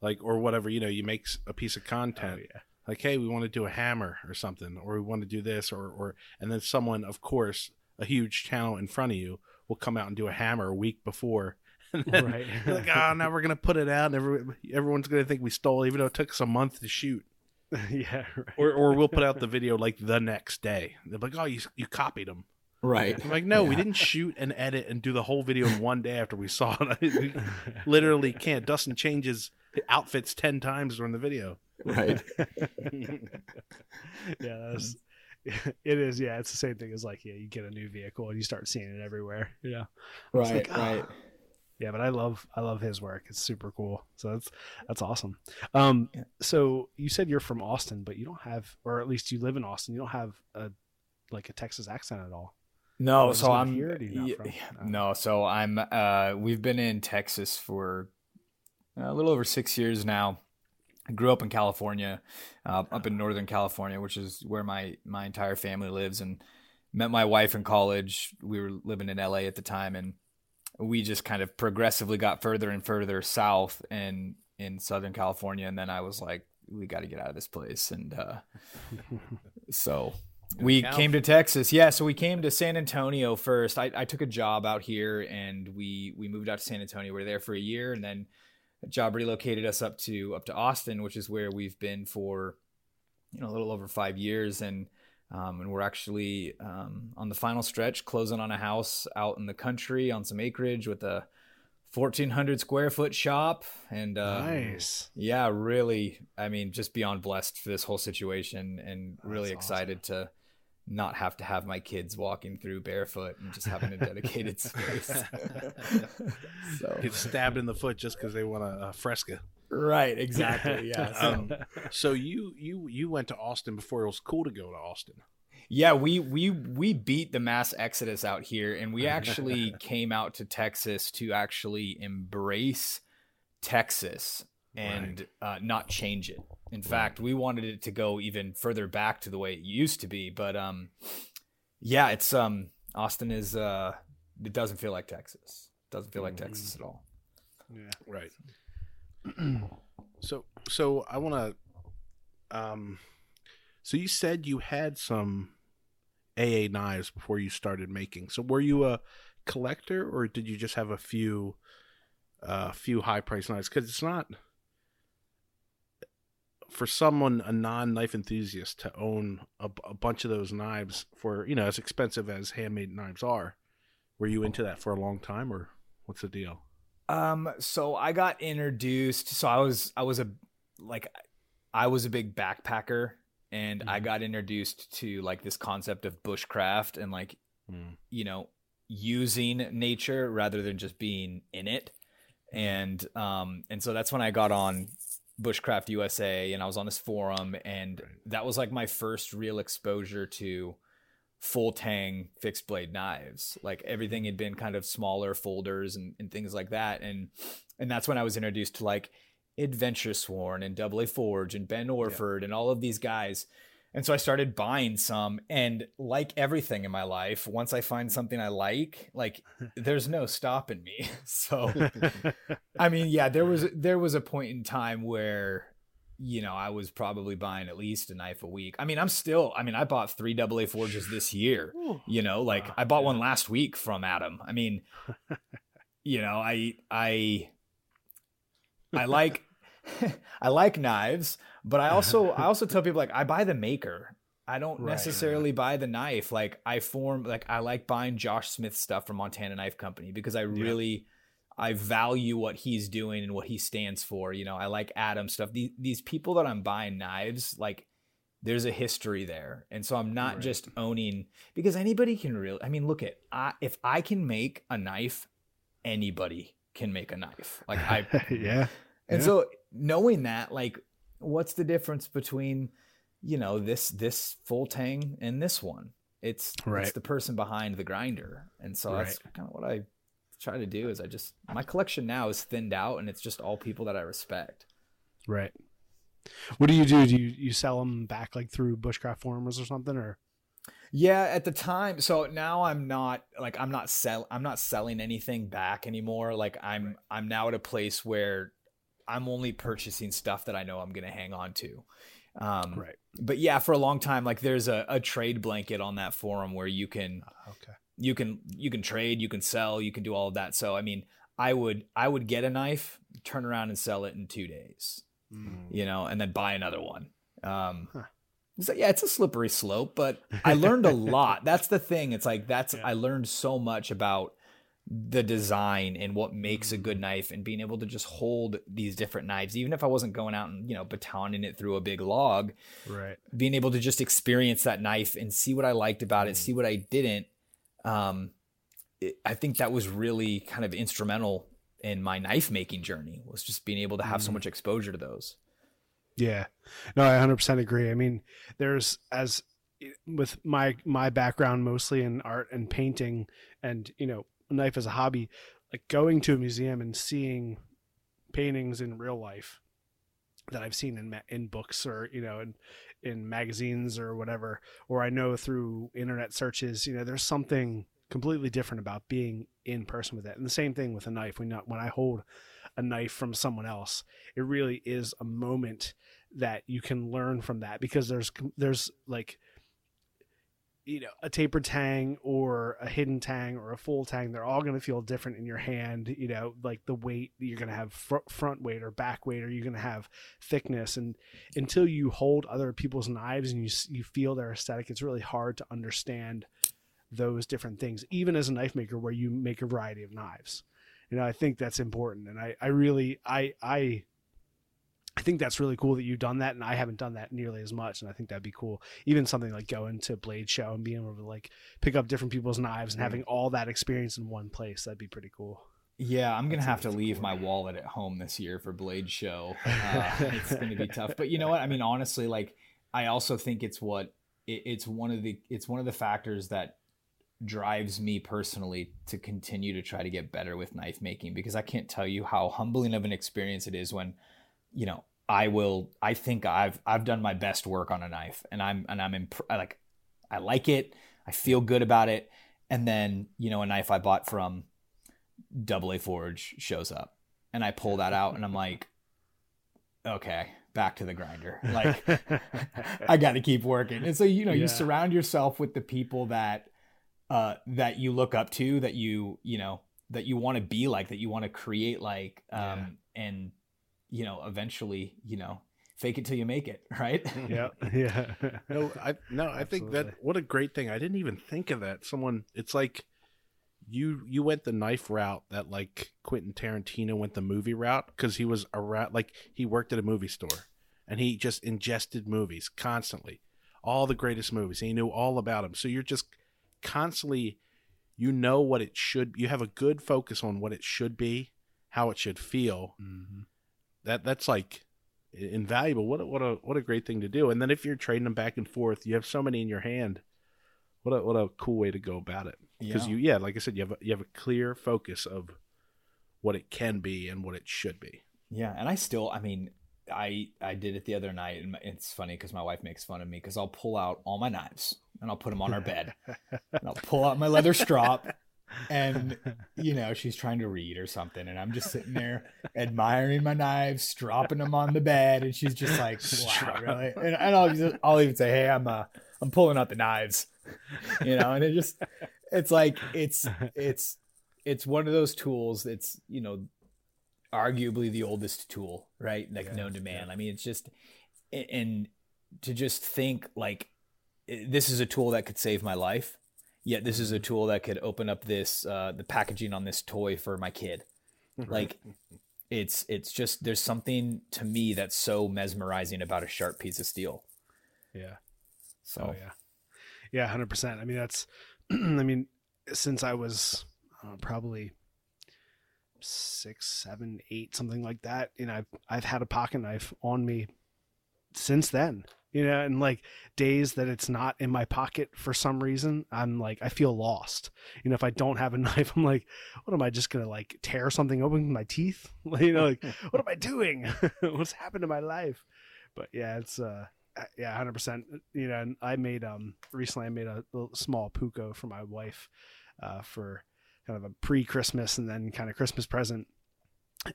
like or whatever you know you make a piece of content oh, yeah. like hey we want to do a hammer or something or we want to do this or or and then someone of course a huge channel in front of you will come out and do a hammer a week before right. like, oh, now we're gonna put it out, and every, everyone's gonna think we stole, even though it took us a month to shoot. yeah. Right. Or or we'll put out the video like the next day. They're like, oh, you you copied them. Right. I'm like, no, yeah. we didn't shoot and edit and do the whole video in one day after we saw it. we literally can't. Dustin changes outfits ten times during the video. Right. yeah, that's it is. Yeah, it's the same thing as like yeah, you get a new vehicle and you start seeing it everywhere. Yeah. Right. Ah, like, oh. Yeah but i love i love his work. It's super cool. So that's that's awesome. Um yeah. so you said you're from austin but you don't have or at least you live in austin. You don't have a like a texas accent at all. No so i'm here yeah, no so i'm uh we've been in texas for a little over six years now. I grew up in California, uh, up in Northern California, which is where my my entire family lives, and met my wife in college. We were living in LA at the time, and we just kind of progressively got further and further south in in Southern California, and then I was like, we got to get out of this place, and uh, so we came to Texas. Yeah, so we came to San Antonio first. I, I took a job out here, and we we moved out to San Antonio. We were there for a year, and then a job relocated us up to up to Austin, which is where we've been for you know a little over five years, and um, and we're actually um, on the final stretch, closing on a house out in the country on some acreage with a 1400 square foot shop. And uh, nice. Yeah, really. I mean, just beyond blessed for this whole situation and really excited awesome. to not have to have my kids walking through barefoot and just having a dedicated space. so get stabbed in the foot just because they want a, a fresca. Right, exactly. Yeah. So. Um, so you you you went to Austin before it was cool to go to Austin. Yeah, we we we beat the mass exodus out here, and we actually came out to Texas to actually embrace Texas and right. uh, not change it. In right. fact, we wanted it to go even further back to the way it used to be. But um, yeah, it's um, Austin is uh, it doesn't feel like Texas. It doesn't feel like mm-hmm. Texas at all. Yeah, right. So so I want to um so you said you had some AA knives before you started making. So were you a collector or did you just have a few uh few high price knives cuz it's not for someone a non-knife enthusiast to own a, a bunch of those knives for, you know, as expensive as handmade knives are. Were you into that for a long time or what's the deal? Um, so I got introduced. So I was I was a like I was a big backpacker, and mm. I mm-hmm. got introduced to like this concept of bushcraft and like mm. you know using nature rather than just being in it. and um and so that's when I got on Bushcraft USA and I was on this forum and right. that was like my first real exposure to full tang fixed blade knives. Like everything had been kind of smaller folders and, and things like that. And and that's when I was introduced to like Adventure Sworn and Double A Forge and Ben Orford yeah. and all of these guys. And so I started buying some and like everything in my life, once I find something I like, like there's no stopping me. So I mean, yeah, there was there was a point in time where you know, I was probably buying at least a knife a week. I mean, I'm still, I mean, I bought three AA forges this year, you know, like I bought one last week from Adam. I mean, you know, I, I, I like, I like knives, but I also, I also tell people like I buy the maker. I don't right. necessarily buy the knife. Like I form, like I like buying Josh Smith stuff from Montana Knife Company because I really, I value what he's doing and what he stands for. You know, I like Adam stuff. These these people that I'm buying knives, like there's a history there. And so I'm not right. just owning because anybody can really I mean, look at I, if I can make a knife, anybody can make a knife. Like I Yeah. And yeah. so knowing that, like what's the difference between, you know, this this full tang and this one? It's right. it's the person behind the grinder. And so right. that's kind of what I try to do is I just my collection now is thinned out and it's just all people that I respect. Right. What do you do? Do you, you sell them back like through bushcraft forums or something or? Yeah, at the time. So now I'm not like I'm not sell I'm not selling anything back anymore. Like I'm right. I'm now at a place where I'm only purchasing stuff that I know I'm going to hang on to. Um, right. But yeah, for a long time, like there's a, a trade blanket on that forum where you can okay you can you can trade, you can sell, you can do all of that. So I mean, I would I would get a knife, turn around and sell it in two days, mm. you know, and then buy another one. Um, huh. So yeah, it's a slippery slope, but I learned a lot. That's the thing. It's like that's yeah. I learned so much about the design and what makes a good mm. knife and being able to just hold these different knives even if i wasn't going out and you know batoning it through a big log right being able to just experience that knife and see what i liked about it mm. see what i didn't um, it, I think that was really kind of instrumental in my knife making journey was just being able to have mm. so much exposure to those. Yeah, no, I 100% agree. I mean, there's as with my my background mostly in art and painting, and you know, knife as a hobby, like going to a museum and seeing paintings in real life that I've seen in in books or you know in in magazines or whatever, or I know through internet searches, you know, there's something completely different about being in person with it. And the same thing with a knife. When when I hold a knife from someone else, it really is a moment that you can learn from that because there's there's like you know a taper tang or a hidden tang or a full tang they're all going to feel different in your hand you know like the weight you're going to have fr- front weight or back weight or you're going to have thickness? And until you hold other people's knives and you you feel their aesthetic it's really hard to understand those different things even as a knife maker where you make a variety of knives. You know i think that's important and i i really i i I think that's really cool that you've done that, and I haven't done that nearly as much. And I think that'd be cool. Even something like going to Blade Show and being able to like pick up different people's knives and having all that experience in one place. That'd be pretty cool. Yeah, I'm gonna have to leave cool. my wallet at home this year for Blade Show. Uh, it's gonna be tough, but you know what? I mean, honestly, like I also think it's what it, it's one of the it's one of the factors that drives me personally to continue to try to get better with knife making because I can't tell you how humbling of an experience it is when you know, I will. I think I've I've done my best work on a knife, and I'm and I'm imp- I like I like it. I feel good about it, and then you know, a knife I bought from Double A Forge shows up, and I pull that out, and I'm like, okay, back to the grinder. Like I got to keep working. And so you know, yeah. you surround yourself with the people that uh that you look up to, that you you know that you want to be like, that you want to create like, um, yeah. and you know, eventually, you know, fake it till you make it, right? yeah, yeah. no, I no, I think that what a great thing. I didn't even think of that. Someone, it's like you you went the knife route that like Quentin Tarantino went the movie route because he was around, like he worked at a movie store and he just ingested movies constantly, all the greatest movies. And he knew all about them. So you're just constantly, you know what it should. You have a good focus on what it should be how it should feel. Mm-hmm. That that's like invaluable. What a, what a what a great thing to do. And then if you're trading them back and forth, you have so many in your hand. What a what a cool way to go about it. Because Yeah. you yeah, like I said, you have a, you have a clear focus of what it can be and what it should be. Yeah, and I still, I mean, I I did it the other night, and it's funny because my wife makes fun of me because I'll pull out all my knives and I'll put them on our bed, and I'll pull out my leather strop, and you know she's trying to read or something, and I'm just sitting there admiring my knives, dropping them on the bed, and she's just like, "Wow, really?" And, and I'll just, I'll even say, "Hey, I'm uh, I'm pulling out the knives," you know, and it just, it's like it's it's it's one of those tools that's you know arguably the oldest tool right like Yeah, known to man i mean it's just and to just think like this is a tool that could save my life yet this is a tool that could open up this uh the packaging on this toy for my kid like it's it's just there's something to me that's so mesmerizing about a sharp piece of steel yeah. so Oh yeah, yeah, hundred percent. I mean, that's. I mean, since I was uh, probably six, seven, eight, something like that. You know, I've I've had a pocket knife on me since then. You know, and like days that it's not in my pocket for some reason, I'm like I feel lost. You know, if I don't have a knife, I'm like, what am I just gonna like tear something open with my teeth? you know, like what am I doing? What's happened to my life? But yeah, it's uh uh, yeah, hundred percent. You know, and I made um recently I made a little small puukko for my wife, uh, for kind of a pre-Christmas and then kind of Christmas present.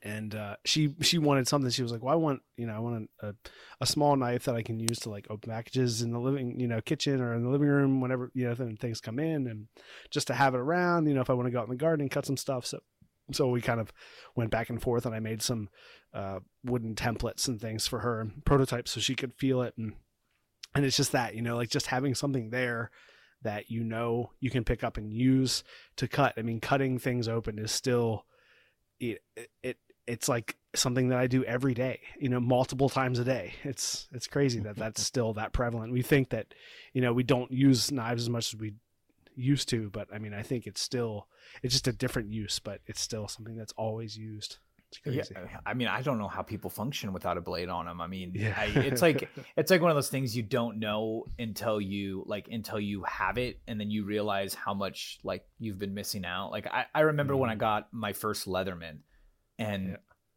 And uh, she she wanted something. She was like, "Well, I want you know I want a, a small knife that I can use to like open packages in the living you know kitchen or in the living room whenever you know things come in and just to have it around. You know, if I want to go out in the garden and cut some stuff. So so we kind of went back and forth, and I made some uh, wooden templates and things for her prototypes so she could feel it and and it's just that you know like just having something there that you know you can pick up and use to cut i mean cutting things open is still it, it it's like something that i do every day you know multiple times a day. It's it's crazy that that's still that prevalent. We think that you know we don't use knives as much as we used to but i mean i think it's still it's just a different use but it's still something that's always used Yeah, I mean, I don't know how people function without a blade on them. I mean, Yeah. I, it's like it's like one of those things you don't know until you like until you have it, and then you realize how much like you've been missing out. Like I, I remember when I got my first Leatherman, and Yeah.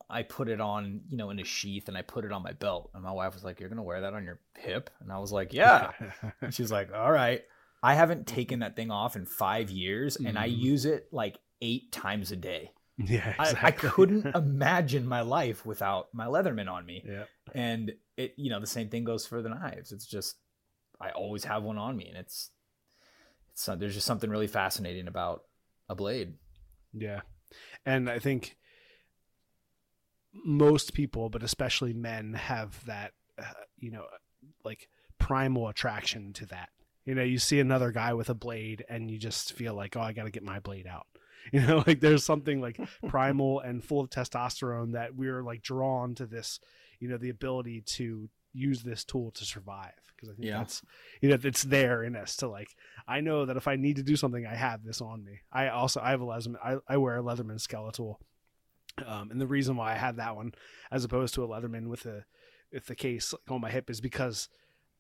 I put it on, you know, in a sheath, and I put it on my belt, and my wife was like, "You're gonna wear that on your hip?" And I was like, "Yeah." And she's like, "All right." I haven't taken that thing off in five years, and I Mhm. use it like eight times a day. yeah I, I couldn't imagine my life without my Leatherman on me. yeah And it, you know, the same thing goes for the knives. It's just, I always have one on me, and it's, it's there's just something really fascinating about a blade. Yeah. And I think most people, but especially men, have that, uh, you know, like primal attraction to that. You know, you see another guy with a blade and you just feel like, oh, I got to get my blade out. You know, like there's something like primal and full of testosterone that we're like drawn to this, you know, the ability to use this tool to survive. Because I think Yeah. that's, you know, it's there in us to like, I know that if I need to do something, I have this on me. I also I have a Leatherman. I, I wear a Leatherman Skeletool, um, and the reason why I have that one as opposed to a Leatherman with a with the case like, on my hip is because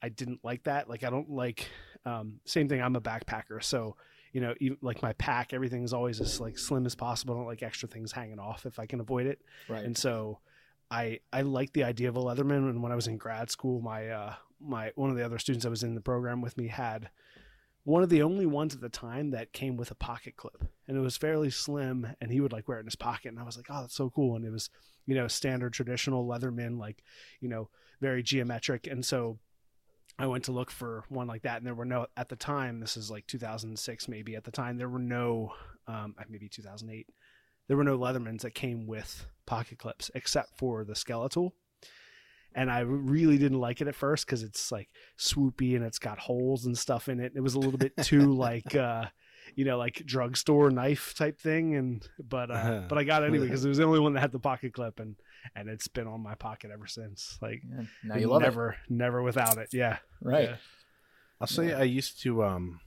I didn't like that. Like I don't like um, same thing. I'm a backpacker, so you know, even like my pack, everything is always as like slim as possible. I don't like extra things hanging off if I can avoid it. Right. And so I I like the idea of a Leatherman. And when I was in grad school, my uh, my one of the other students that was in the program with me had one of the only ones at the time that came with a pocket clip, and it was fairly slim. And he would like wear it in his pocket, and I was like, oh, that's so cool. And it was you know standard traditional Leatherman, like you know very geometric. And so I went to look for one like that, and there were no at the time. This is like 2006, maybe at the time there were no, um, maybe 2008. There were no Leathermans that came with pocket clips except for the Skeletool. And I really didn't like it at first because it's like swoopy and it's got holes and stuff in it. It was a little bit too like, uh, you know, like drugstore knife type thing. And but uh, but I got it anyway because it was the only one that had the pocket clip, and and it's been on my pocket ever since. Like Yeah, now you love never, never without it. Yeah. right? Yeah. I'll say I used to um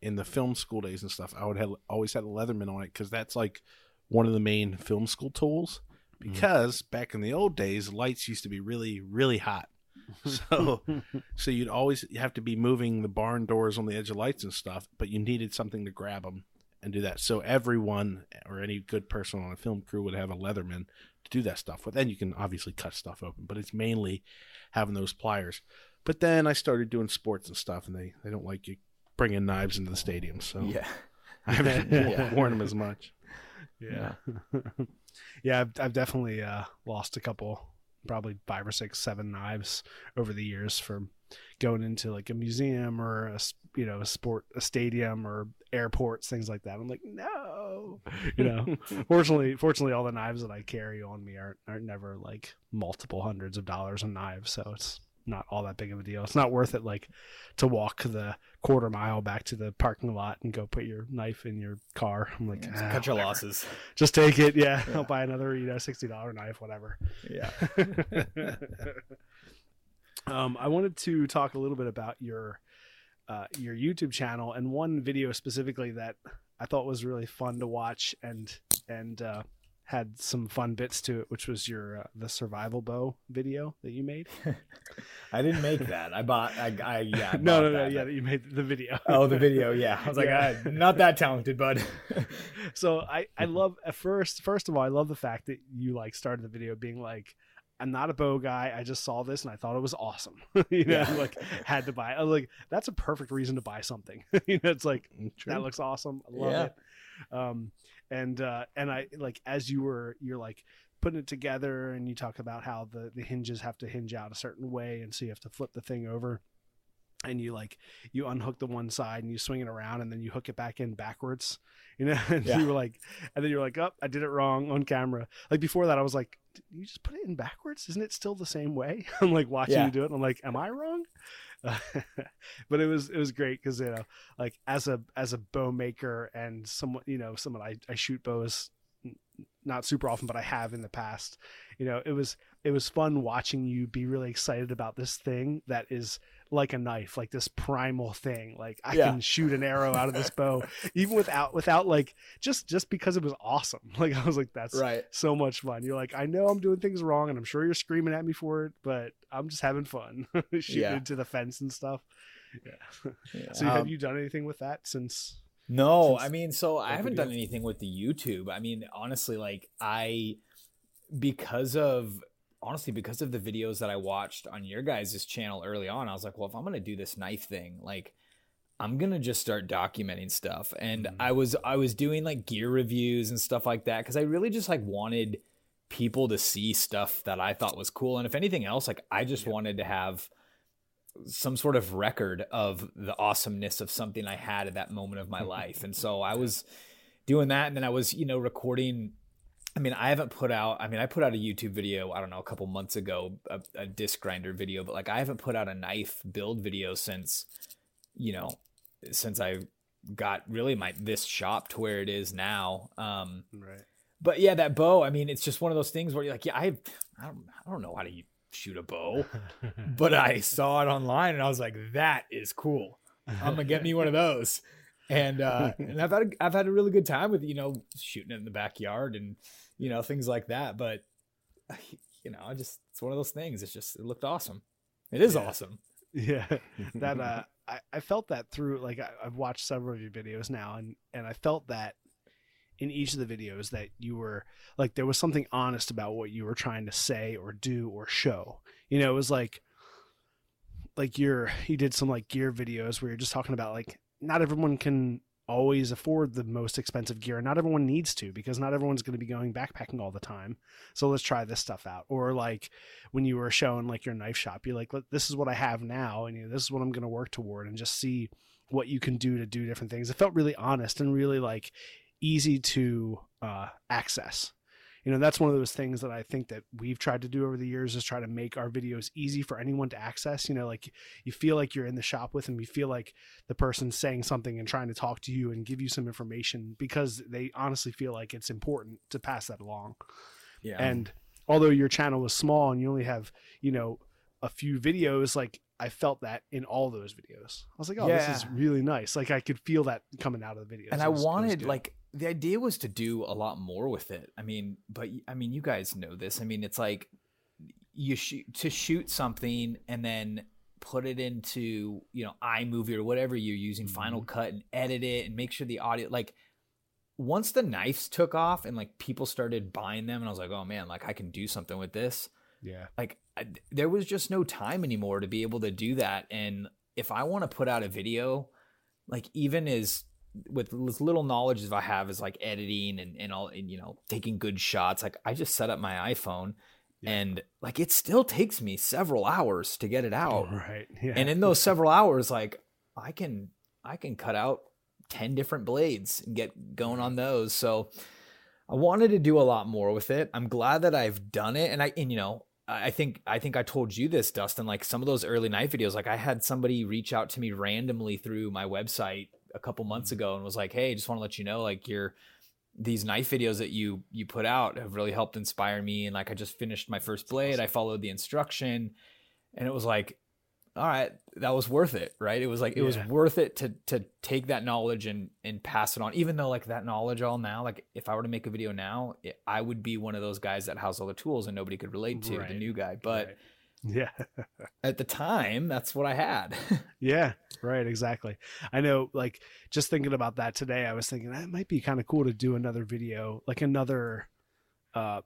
in the film school days and stuff. I would have always had a Leatherman on it because that's like one of the main film school tools Mm-hmm. because back in the old days, lights used to be really, really hot. So, so you'd always have to be moving the barn doors on the edge of lights and stuff, but you needed something to grab them and do that. So everyone or any good person on a film crew would have a Leatherman to do that stuff with. And you can obviously cut stuff open, but it's mainly having those pliers. But then I started doing sports and stuff, and they, they don't like you bringing knives into the stadium, so Yeah. I haven't Yeah. worn them as much. yeah yeah I've, I've definitely uh lost a couple probably five or six seven knives over the years from going into like a museum or a you know a sport a stadium or airports things like that i'm like no you know fortunately fortunately all the knives that i carry on me aren't aren't never like multiple hundreds of dollars on knives so it's not all that big of a deal it's not worth it like to walk the quarter mile back to the parking lot and go put your knife in your car i'm like Yeah, "Ah, cut your whatever." losses. just take it yeah, Yeah. i'll buy another you know $60 knife whatever Yeah. um, I wanted to talk a little bit about your uh, your YouTube channel and one video specifically that I thought was really fun to watch and and uh, had some fun bits to it, which was your uh, the survival bow video that you made. I didn't make that. I bought. I. I yeah. I no, no, no, that, yeah, that you made the video. Oh, the video. Yeah. I was like, Yeah. "Ah, not that talented, bud. so I I love at first first of all I love the fact that you like started the video being like I'm not a bow guy. I just saw this and I thought it was awesome. you know, Yeah. like had to buy. I was like, that's a perfect reason to buy something. you know, it's like True. that looks awesome. I love Yeah. it. Um, and uh, and I like as you were you're like putting it together and you talk about how the the hinges have to hinge out a certain way and so you have to flip the thing over and you like you unhook the one side and you swing it around and then you hook it back in backwards you know and Yeah. you were like and then you're like oh i did it wrong on camera like before that i was like you just put it in backwards isn't it still the same way i'm like watching Yeah. you do it and i'm like am i wrong but it was it was great because you know like as a as a bow maker and someone you know someone I, I shoot bows not super often but i have in the past you know it was it was fun watching you be really excited about this thing that is like a knife like this primal thing like i Yeah. can shoot an arrow out of this bow even without without like just just because it was awesome like i was like that's right. so much fun you're like i know i'm doing things wrong and i'm sure you're screaming at me for it but i'm just having fun shooting Yeah. into the fence and stuff yeah Yeah. so have Um, you done anything with that since No, since I mean, so I haven't done anything with the YouTube. I mean, honestly, like I, because of honestly because of the videos that I watched on your guys' channel early on, I was like, well, if I'm gonna do this knife thing, like I'm gonna just start documenting stuff. And Mhm. I was I was doing like gear reviews and stuff like that because I really just like wanted people to see stuff that I thought was cool. And if anything else, like I just Yeah. wanted to have some sort of record of the awesomeness of something I had at that moment of my life. And so I was doing that and then I was, you know, recording I mean, I haven't put out I mean, I put out a YouTube video, I don't know, a couple months ago, a, a disc grinder video, but like I haven't put out a knife build video since you know, since I got really my this shop to where it is now. Um right but yeah, that bow, I mean, it's just one of those things where you're like, yeah, I I don't I don't know how to shoot a bow but I saw it online and I was like, that is cool. I'm gonna get me one of those. And uh, and I've had a, I've had a really good time with you know shooting it in the backyard and you know things like that. But you know, I just it's one of those things. It's just it looked awesome. It is Yeah. awesome. yeah that uh I, I felt that through like I, i've watched several of your videos now and and i felt that in each of the videos that you were like there was something honest about what you were trying to say or do or show you know it was like like you're you did some like gear videos where you're just talking about like not everyone can always afford the most expensive gear not everyone needs to because not everyone's going to be going backpacking all the time. So let's try this stuff out. Or like when you were showing like your knife shop you're like this is what i have now and you know, this is what i'm going to work toward and just see what you can do to do different things. It felt really honest and really like easy to uh, access you know that's one of those things that i think that we've tried to do over the years is try to make our videos easy for anyone to access you know like you feel like you're in the shop with them you feel like the person's saying something and trying to talk to you and give you some information because they honestly feel like it's important to pass that along Yeah. and although your channel was small and you only have you know a few videos like i felt that in all those videos i was like oh this is really nice like i could feel that coming out of the videos and I was- was wanted like the idea was to do a lot more with it. I mean, but I mean, you guys know this. I mean, it's like you shoot to shoot something and then put it into you know iMovie or whatever you're using, mm-hmm. Final Cut, and edit it and make sure the audio like. Once the knives took off and like people started buying them, and I was like, oh man, like I can do something with this. Yeah. Like I, there was just no time anymore to be able to do that. And if I want to put out a video, like even as with as little knowledge as I have is like editing and, and all and you know taking good shots. Like I just set up my iPhone yeah. and like it still takes me several hours to get it out. Right. Yeah. And in those several hours, like I can I can cut out 10 different blades and get going on mm-hmm. those. So I wanted to do a lot more with it. I'm glad that I've done it. And I and you know, I think I think I told you this, Dustin. Like some of those early knife videos, like I had somebody reach out to me randomly through my website a couple months mm-hmm. ago and was like, "Hey, just want to let you know, like your these knife videos that you you put out have really helped inspire me." And like I just finished my first blade, I followed the instruction, and it was like, all right, that was worth it, right? It was like it yeah. was worth it to to take that knowledge and and pass it on. Even though like that knowledge all now, like if I were to make a video now, it, I would be one of those guys that has all the tools and nobody could relate to right. the new guy, but. Right yeah. At the time, that's what I had. yeah, right, exactly. I know like just thinking about that today, I was thinking that might be kind of cool to do another video, like another uh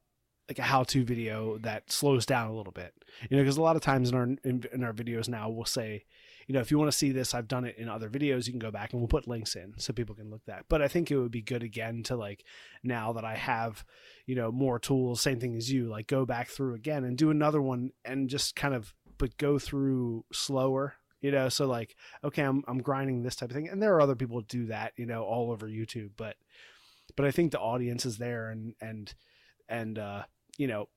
like a how-to video that slows down a little bit. You know, because a lot of times in our in, in our videos now we'll say, you know, if you want to see this, I've done it in other videos. You can go back and we'll put links in so people can look that. But I think it would be good again to like now that I have, you know, more tools, same thing as you, like go back through again and do another one and just kind of but go through slower. You know, so like, okay, I'm I'm grinding this type of thing. And there are other people do that, you know, all over YouTube. But but I think the audience is there and and and uh, you know,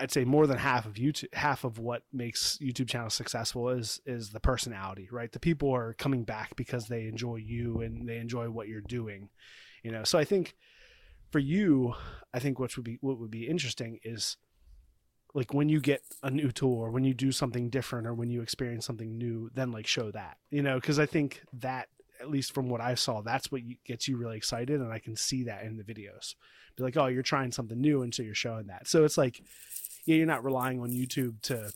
I'd say more than half of YouTube, half of what makes YouTube channels successful is is the personality, right? The people are coming back because they enjoy you and they enjoy what you're doing, you know. So I think for you, I think what would be what would be interesting is like when you get a new tool or when you do something different or when you experience something new, then like show that, you know, because I think that at least from what I saw, that's what gets you really excited, and I can see that in the videos. Be like, oh, you're trying something new, and so you're showing that. So it's like yeah, you're not relying on YouTube to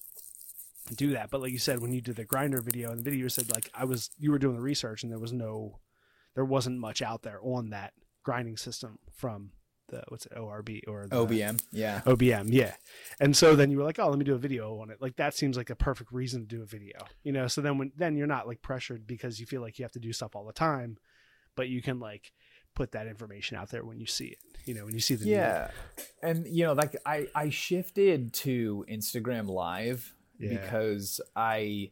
do that. But like you said, when you did the grinder video and the video said like I was you were doing the research and there was no there wasn't much out there on that grinding system from the what's it ORB or the, OBM yeah. OBM yeah. And so then you were like oh let me do a video on it. Like that seems like a perfect reason to do a video you know? So then when then you're not like pressured because you feel like you have to do stuff all the time but you can like put that information out there when you see it you know when you see the yeah. And you know like i i shifted to instagram live yeah. because i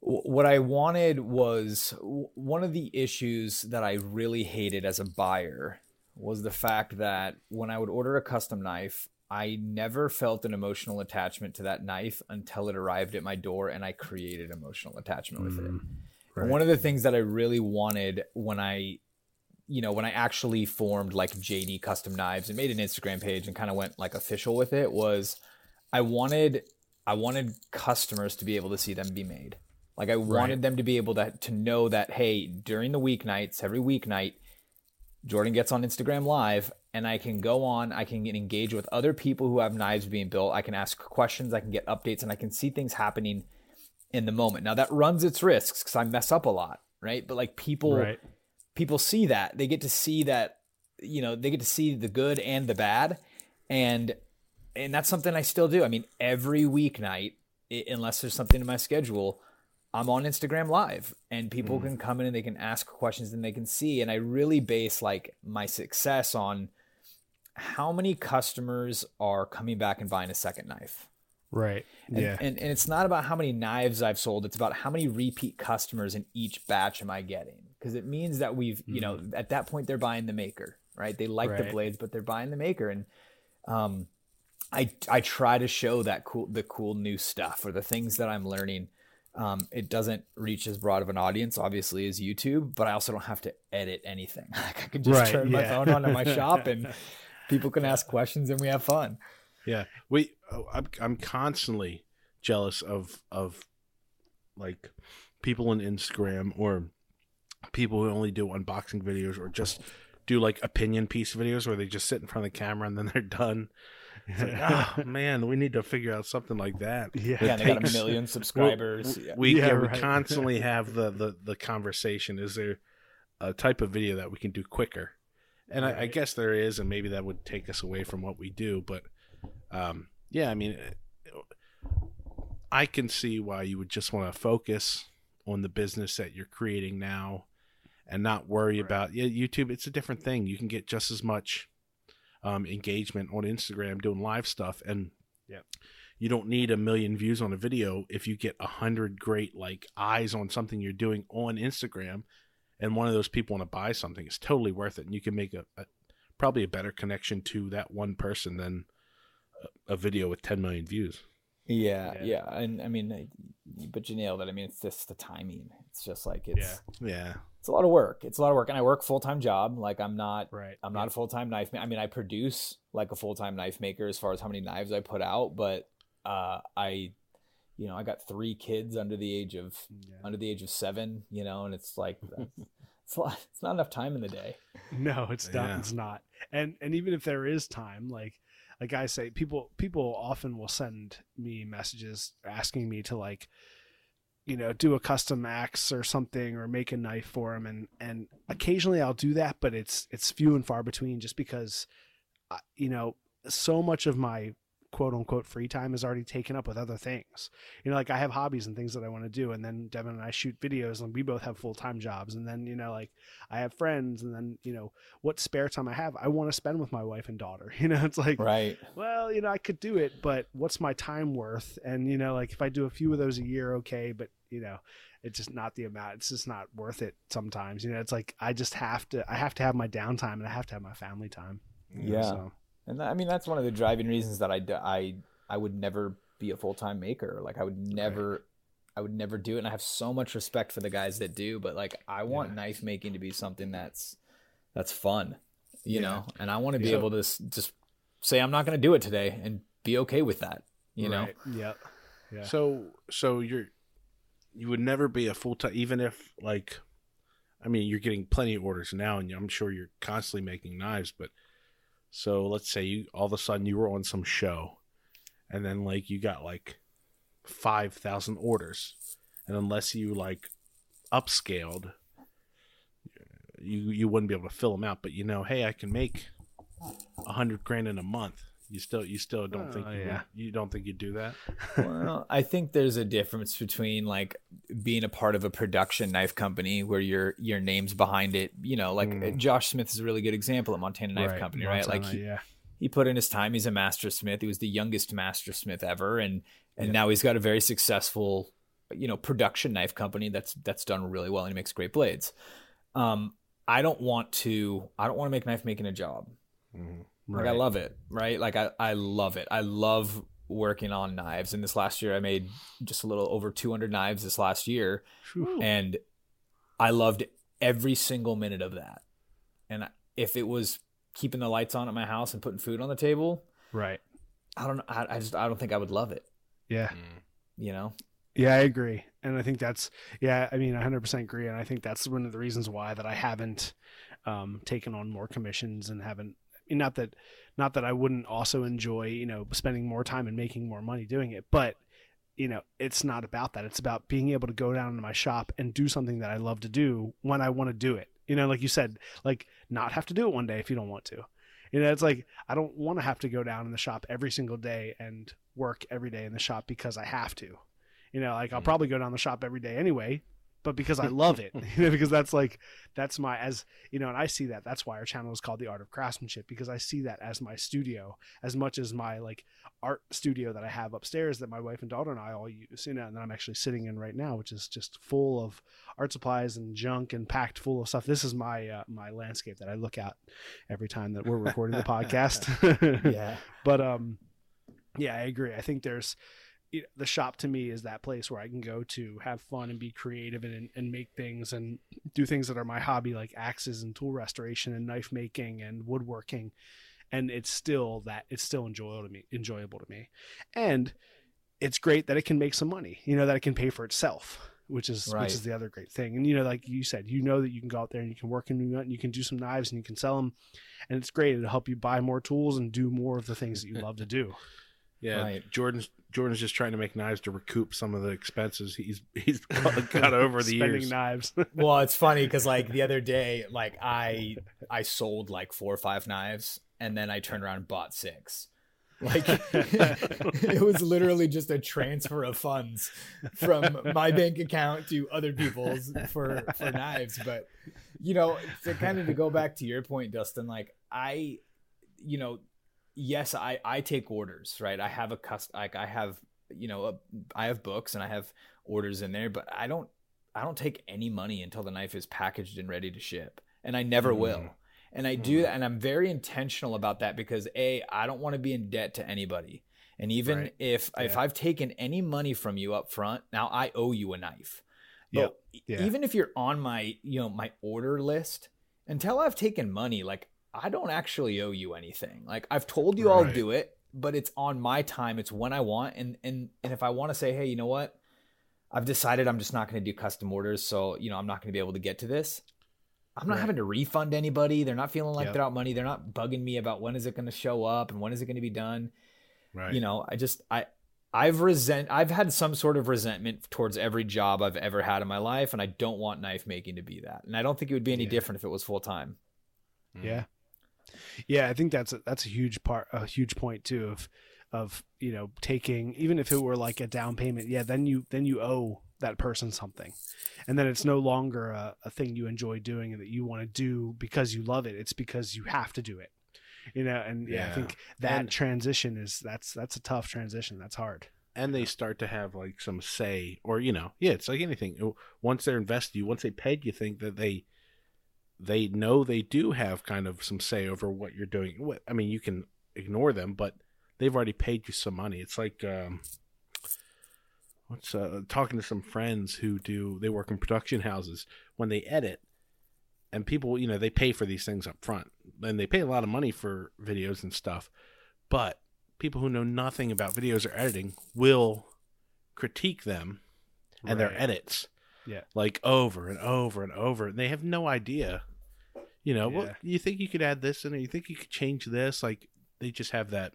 what i wanted was one of the issues that i really hated as a buyer was the fact that when i would order a custom knife I never felt an emotional attachment to that knife until it arrived at my door and I created emotional attachment with mm, it. Right. one of the things that I really wanted when I you know, when I actually formed like JD Custom Knives and made an Instagram page and kind of went like official with it was I wanted I wanted customers to be able to see them be made. Like I wanted right. them to be able to to know that hey, during the weeknights, every weeknight, Jordan gets on Instagram live and I can go on, I can get engaged with other people who have knives being built. I can ask questions, I can get updates and I can see things happening in the moment. Now that runs its risks cuz I mess up a lot, right? But like people right people see that they get to see that you know they get to see the good and the bad and and that's something i still do i mean every weeknight unless there's something in my schedule i'm on instagram live and people mm. can come in and they can ask questions and they can see and i really base like my success on how many customers are coming back and buying a second knife right and, yeah and, and it's not about how many knives i've sold it's about how many repeat customers in each batch am i getting because it means that we've you know mm-hmm. at that point they're buying the maker right they like right. the blades but they're buying the maker and um i i try to show that cool the cool new stuff or the things that i'm learning um, it doesn't reach as broad of an audience, obviously, as YouTube, but I also don't have to edit anything. Like I can just right, turn yeah. my phone on in my shop and people can ask questions and we have fun. Yeah, we. Oh, I'm I'm constantly jealous of of like people on Instagram or people who only do unboxing videos or just do like opinion piece videos where they just sit in front of the camera and then they're done. It's like, oh man, we need to figure out something like that. Yeah, Yeah, they got a million subscribers. We, yeah. we, Yeah, yeah, we constantly have the, the the conversation. Is there a type of video that we can do quicker? And I, I guess there is, and maybe that would take us away from what we do. But um, yeah, I mean, I can see why you would just want to focus on the business that you're creating now, and not worry Right. about yeah YouTube. It's a different thing. You can get just as much um, engagement on Instagram doing live stuff, and Yep. you don't need a million views on a video if you get a hundred great like eyes on something you're doing on Instagram, and one of those people want to buy something. It's totally worth it, and you can make a, a probably a better connection to that one person than a, a video with 10 million views. Yeah, Yeah. yeah, and I mean, but you nailed it. I mean, it's just the timing. It's just like it's Yeah. Yeah, it's a lot of work. It's a lot of work, and I work full time job. Like I'm not right. I'm not a full time knife. Ma- I mean, I produce like a full time knife maker as far as how many knives I put out, but uh, I, you know, I got three kids under the age of Yeah. under the age of seven. You know, and it's like it's a lot, it's not enough time in the day. No, it's not. Yeah. It's not. And and even if there is time, like like I say, people people often will send me messages asking me to like, you know, do a custom axe or something or make a knife for them, and and occasionally I'll do that, but it's it's few and far between, just because, uh, you know, so much of my quote unquote free time is already taken up with other things. You know, like I have hobbies and things that I want to do, and then Devon and I shoot videos, and we both have full time jobs, and then you know, like I have friends, and then you know, what spare time I have, I want to spend with my wife and daughter. You know, it's like, Right. well, you know, I could do it, but what's my time worth? And you know, like if I do a few of those a year, okay, but you know, it's just not the amount. It's just not worth it sometimes. You know, it's like I just have to. I have to have my downtime, and I have to have my family time. you know, Yeah. so. And that, I mean, that's one of the driving reasons that I, I, I would never be a full time maker. Like I would never, I would never do it. And I have so much respect for the guys that do. But like, I want Yeah. knife making to be something that's, that's fun, you Yeah. know. And I want to be Yeah. able to s- just say I'm not going to do it today and be okay with that, you know. Right. Yep. Yeah. So so you're you would never be a full time even if like I mean you're getting plenty of orders now and I'm sure you're constantly making knives but so let's say you all of a sudden you were on some show and then like you got like 5000 orders and unless you like upscaled you you wouldn't be able to fill them out but you know hey I can make a hundred grand in a month you still you still don't think Oh, you, yeah. you don't think you'd do that well, I think there's a difference between like being a part of a production knife company where your your name's behind it. You know, like Mm. Josh Smith is a really good example at Montana Knife Company, right? Like he, yeah. he put in his time. He's a master smith. He was the youngest master smith ever, and and Yeah. now he's got a very successful, you know, production knife company that's that's done really well and he makes great blades. Um, I don't want to. I don't want to make knife making a job. Like I love it, right? Like I, I love it. I love working on knives. And this last year, I made just a little over 200 knives this last year, Phew. and I loved every single minute of that. And if it was keeping the lights on at my house and putting food on the table, Right. I don't. Know. I, I just. I don't think I would love it. Yeah. You know. Yeah, I agree. And I think that's yeah, I mean 100% agree and I think that's one of the reasons why that I haven't um taken on more commissions and haven't not that not that I wouldn't also enjoy, you know, spending more time and making more money doing it, but you know, it's not about that. It's about being able to go down to my shop and do something that I love to do when I want to do it. You know, like you said, like not have to do it one day if you don't want to. You know, it's like I don't want to have to go down in the shop every single day and work every day in the shop because I have to. You know, like I'll Mm. probably go down the shop every day anyway, but because I love it. because that's like that's my as you know, and I see that. That's why our channel is called the Art of Craftsmanship because I see that as my studio as much as my like art studio that I have upstairs that my wife and daughter and I all use. You know, and that I'm actually sitting in right now, which is just full of art supplies and junk and packed full of stuff. This is my uh, my landscape that I look at every time that we're recording the podcast. Yeah. but um yeah i agree i think there's the shop to me is that place where i can go to have fun and be creative and, and make things and do things that are my hobby like axes and tool restoration and knife making and woodworking and it's still that it's still enjoyable to me enjoyable to me and it's great that it can make some money you know that it can pay for itself which is Right. which is the other great thing. And you know, like you said, you know that you can go out there and you can work and you, you can do some knives and you can sell them, and it's great. It'll help you buy more tools and do more of the things that you love to do. Yeah, Right. Jordan's Jordan's just trying to make knives to recoup some of the expenses he's he's got over the Spending years. knives. well, it's funny because like the other day, like I I sold like four or five knives, and then I turned around and bought six. Like it was literally just a transfer of funds from my bank account to other people's for for knives. But you know, to kind of to go back to your point, Dustin, like I, you know, yes, I I take orders, right? I have a cust like I have you know a, I have books and I have orders in there, but I don't I don't take any money until the knife is packaged and ready to ship, and I never Mm. will. And I Mm-hmm. do that, and I'm very intentional about that because a I don't want to be in debt to anybody, and even Right. if if I've taken any money from you up front, now I owe you a knife. Yep. But Yeah. even if you're on my you know my order list, until I've taken money, like I don't actually owe you anything. Like I've told you I'll do it, but it's on my time. It's when I want, and and and if I want to say, hey, you know what? I've decided I'm just not going to do custom orders, so you know I'm not going to be able to get to this. I'm not Right. having to refund anybody. They're not feeling like Yep. they're out money. They're not bugging me about when is it going to show up and when is it going to be done. Right. You know, I just I I've resent I've had some sort of resentment towards every job I've ever had in my life, and I don't want knife making to be that. And I don't think it would be any Yeah. different if it was full time. Yeah, yeah. I think that's a, that's a huge part, a huge point too of of you know taking even if it were like a down payment. Yeah, then you then you owe that person something, and then it's no longer a, a thing you enjoy doing and that you want to do because you love it. It's because you have to do it. You know, and yeah, I think that And- transition is that's that's a tough transition. That's hard. and they start to have like some say or you know yeah it's like anything once they're invested you once they paid you think that they they know they do have kind of some say over what you're doing. What i mean you can ignore them but they've already paid you some money. It's like um what's uh talking to some friends who do they work in production houses. When they edit and people you know they pay for these things up front and they pay a lot of money for videos and stuff but people who know nothing about videos or editing will critique them and their edits Yeah. like over and over and over and they have no idea you know well you think you could add this and you think you could change this like they just have that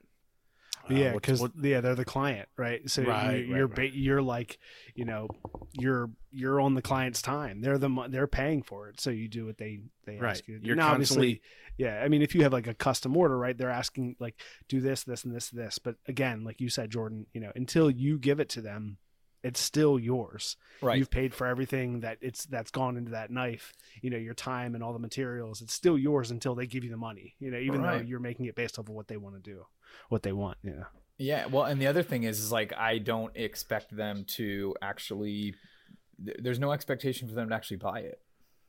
uh, yeah, because yeah, they're the client, right? So Right, you, you're, right. ba- you're like, you know, you're you're on the client's time. They're the they're paying for it, so you do what they they ask you. to do. you're Now, obviously, constantly yeah. I mean, if you have like a custom order, right? They're asking like, do this, this, and this, this. But again, like you said, Jordan, you know, until you give it to them, it's still yours. Right. You've paid for everything that it's that's gone into that knife. You know, your time and all the materials. It's still yours until they give you the money. You know, even though you're making it based off of what they want to do, what they want. You know. Yeah, well, and the other thing is, is like I don't expect them to actually. There's no expectation for them to actually buy it,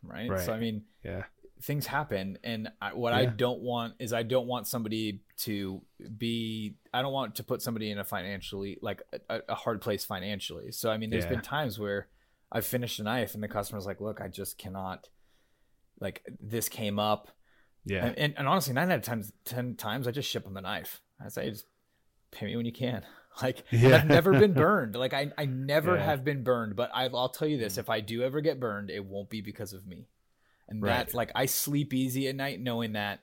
right? Right. So I mean, Yeah. Things happen, and I, what I don't want is I don't want somebody to be. I don't want to put somebody in a financially like a, a hard place financially. So I mean, there's Yeah. been times where I've finished a knife, and the customer's like, "Look, I just cannot." Like this came up, Yeah. and, and, and honestly, nine out of times, ten times, I just ship them the knife. I say, just pay me when you can. Like Yeah. I've never been burned. Like I, I never Yeah. have been burned. But I, I'll tell you this: mm. if I do ever get burned, it won't be because of me. And Right. that's like I sleep easy at night knowing that.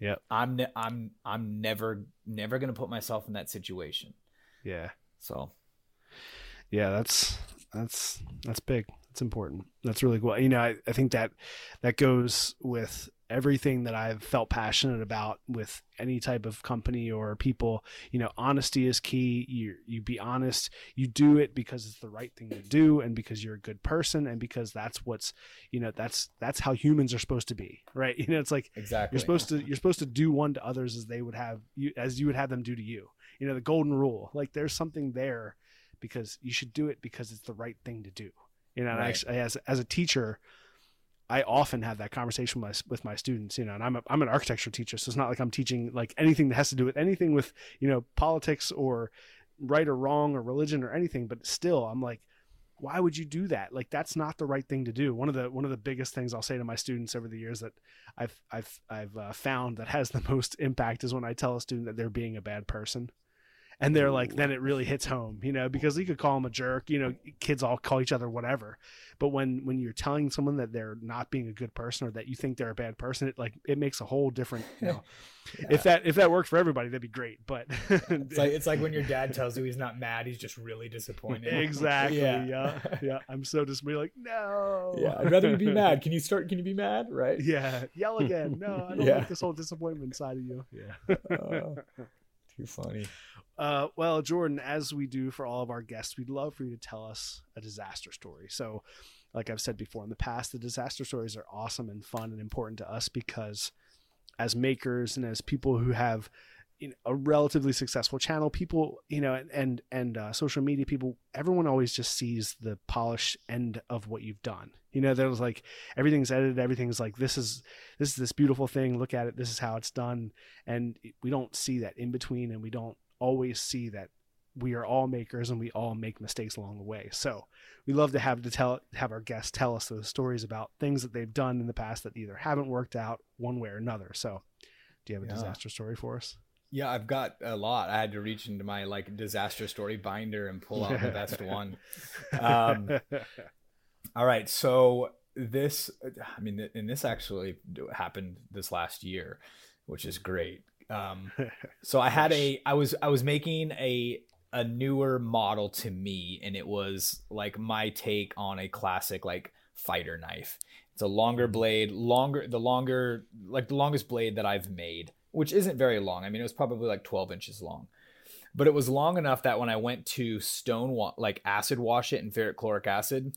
Yep. I'm, ne- I'm, I'm never, never gonna put myself in that situation. Yeah. So Yeah, that's that's that's big. That's important. That's really cool. You know, I, I think that that goes with everything that I've felt passionate about with any type of company or people. You know, honesty is key. You you be honest. You do it because it's the right thing to do, and because you're a good person, and because that's what's you know that's that's how humans are supposed to be, right? You know, it's like exactly. you're supposed to you're supposed to do one to others as they would have you as you would have them do to you. You know, the golden rule. Like there's something there because you should do it because it's the right thing to do. You know, and I as as a teacher, I often have that conversation with my, with my students. You know, and I'm a, I'm an architecture teacher, so it's not like I'm teaching like anything that has to do with anything with you know politics or right or wrong or religion or anything. But still, I'm like, why would you do that? Like that's not the right thing to do. One of the one of the biggest things I'll say to my students over the years that I've I've I've uh, found that has the most impact is when I tell a student that they're being a bad person, and they're like then it really hits home you know because you could call them a jerk you know kids all call each other whatever. But when when you're telling someone that they're not being a good person or that you think they're a bad person it like it makes a whole different you know. Yeah. if that if that worked for everybody that'd be great but it's like it's like when your dad tells you he's not mad he's just really disappointed. Exactly yeah. yeah, yeah. i'm so disappointed like no. Yeah i'd rather you be mad. Can you start can you be mad right? Yeah yell again. No i don't yeah. like this whole disappointment side of you. Yeah uh, too funny uh, well, Jordan, as we do for all of our guests, we'd love for you to tell us a disaster story. So, like I've said before in the past, the disaster stories are awesome and fun and important to us because as makers and as people who have you know, a relatively successful channel, people, you know, and and uh, social media people, everyone always just sees the polished end of what you've done. You know, there's like everything's edited, everything's like this is this is this beautiful thing. Look at it. This is how it's done, and we don't see that in between, and we don't always see that we are all makers and we all make mistakes along the way. So we love to have to tell have our guests tell us those stories about things that they've done in the past that either haven't worked out one way or another. So do you have a yeah. disaster story for us? Yeah, I've got a lot. I had to reach into my like disaster story binder and pull out the best one. Um, all right, so this, I mean, and this actually happened this last year, which is great um, so I had a I was I was making a a newer model to me, and it was like my take on a classic like fighter knife. It's a longer mm-hmm. blade, longer the longer like the longest blade that I've made, which isn't very long. I mean, it was probably like 12 inches long, but it was long enough that when I went to stone wa- like acid wash it in ferric chloric acid,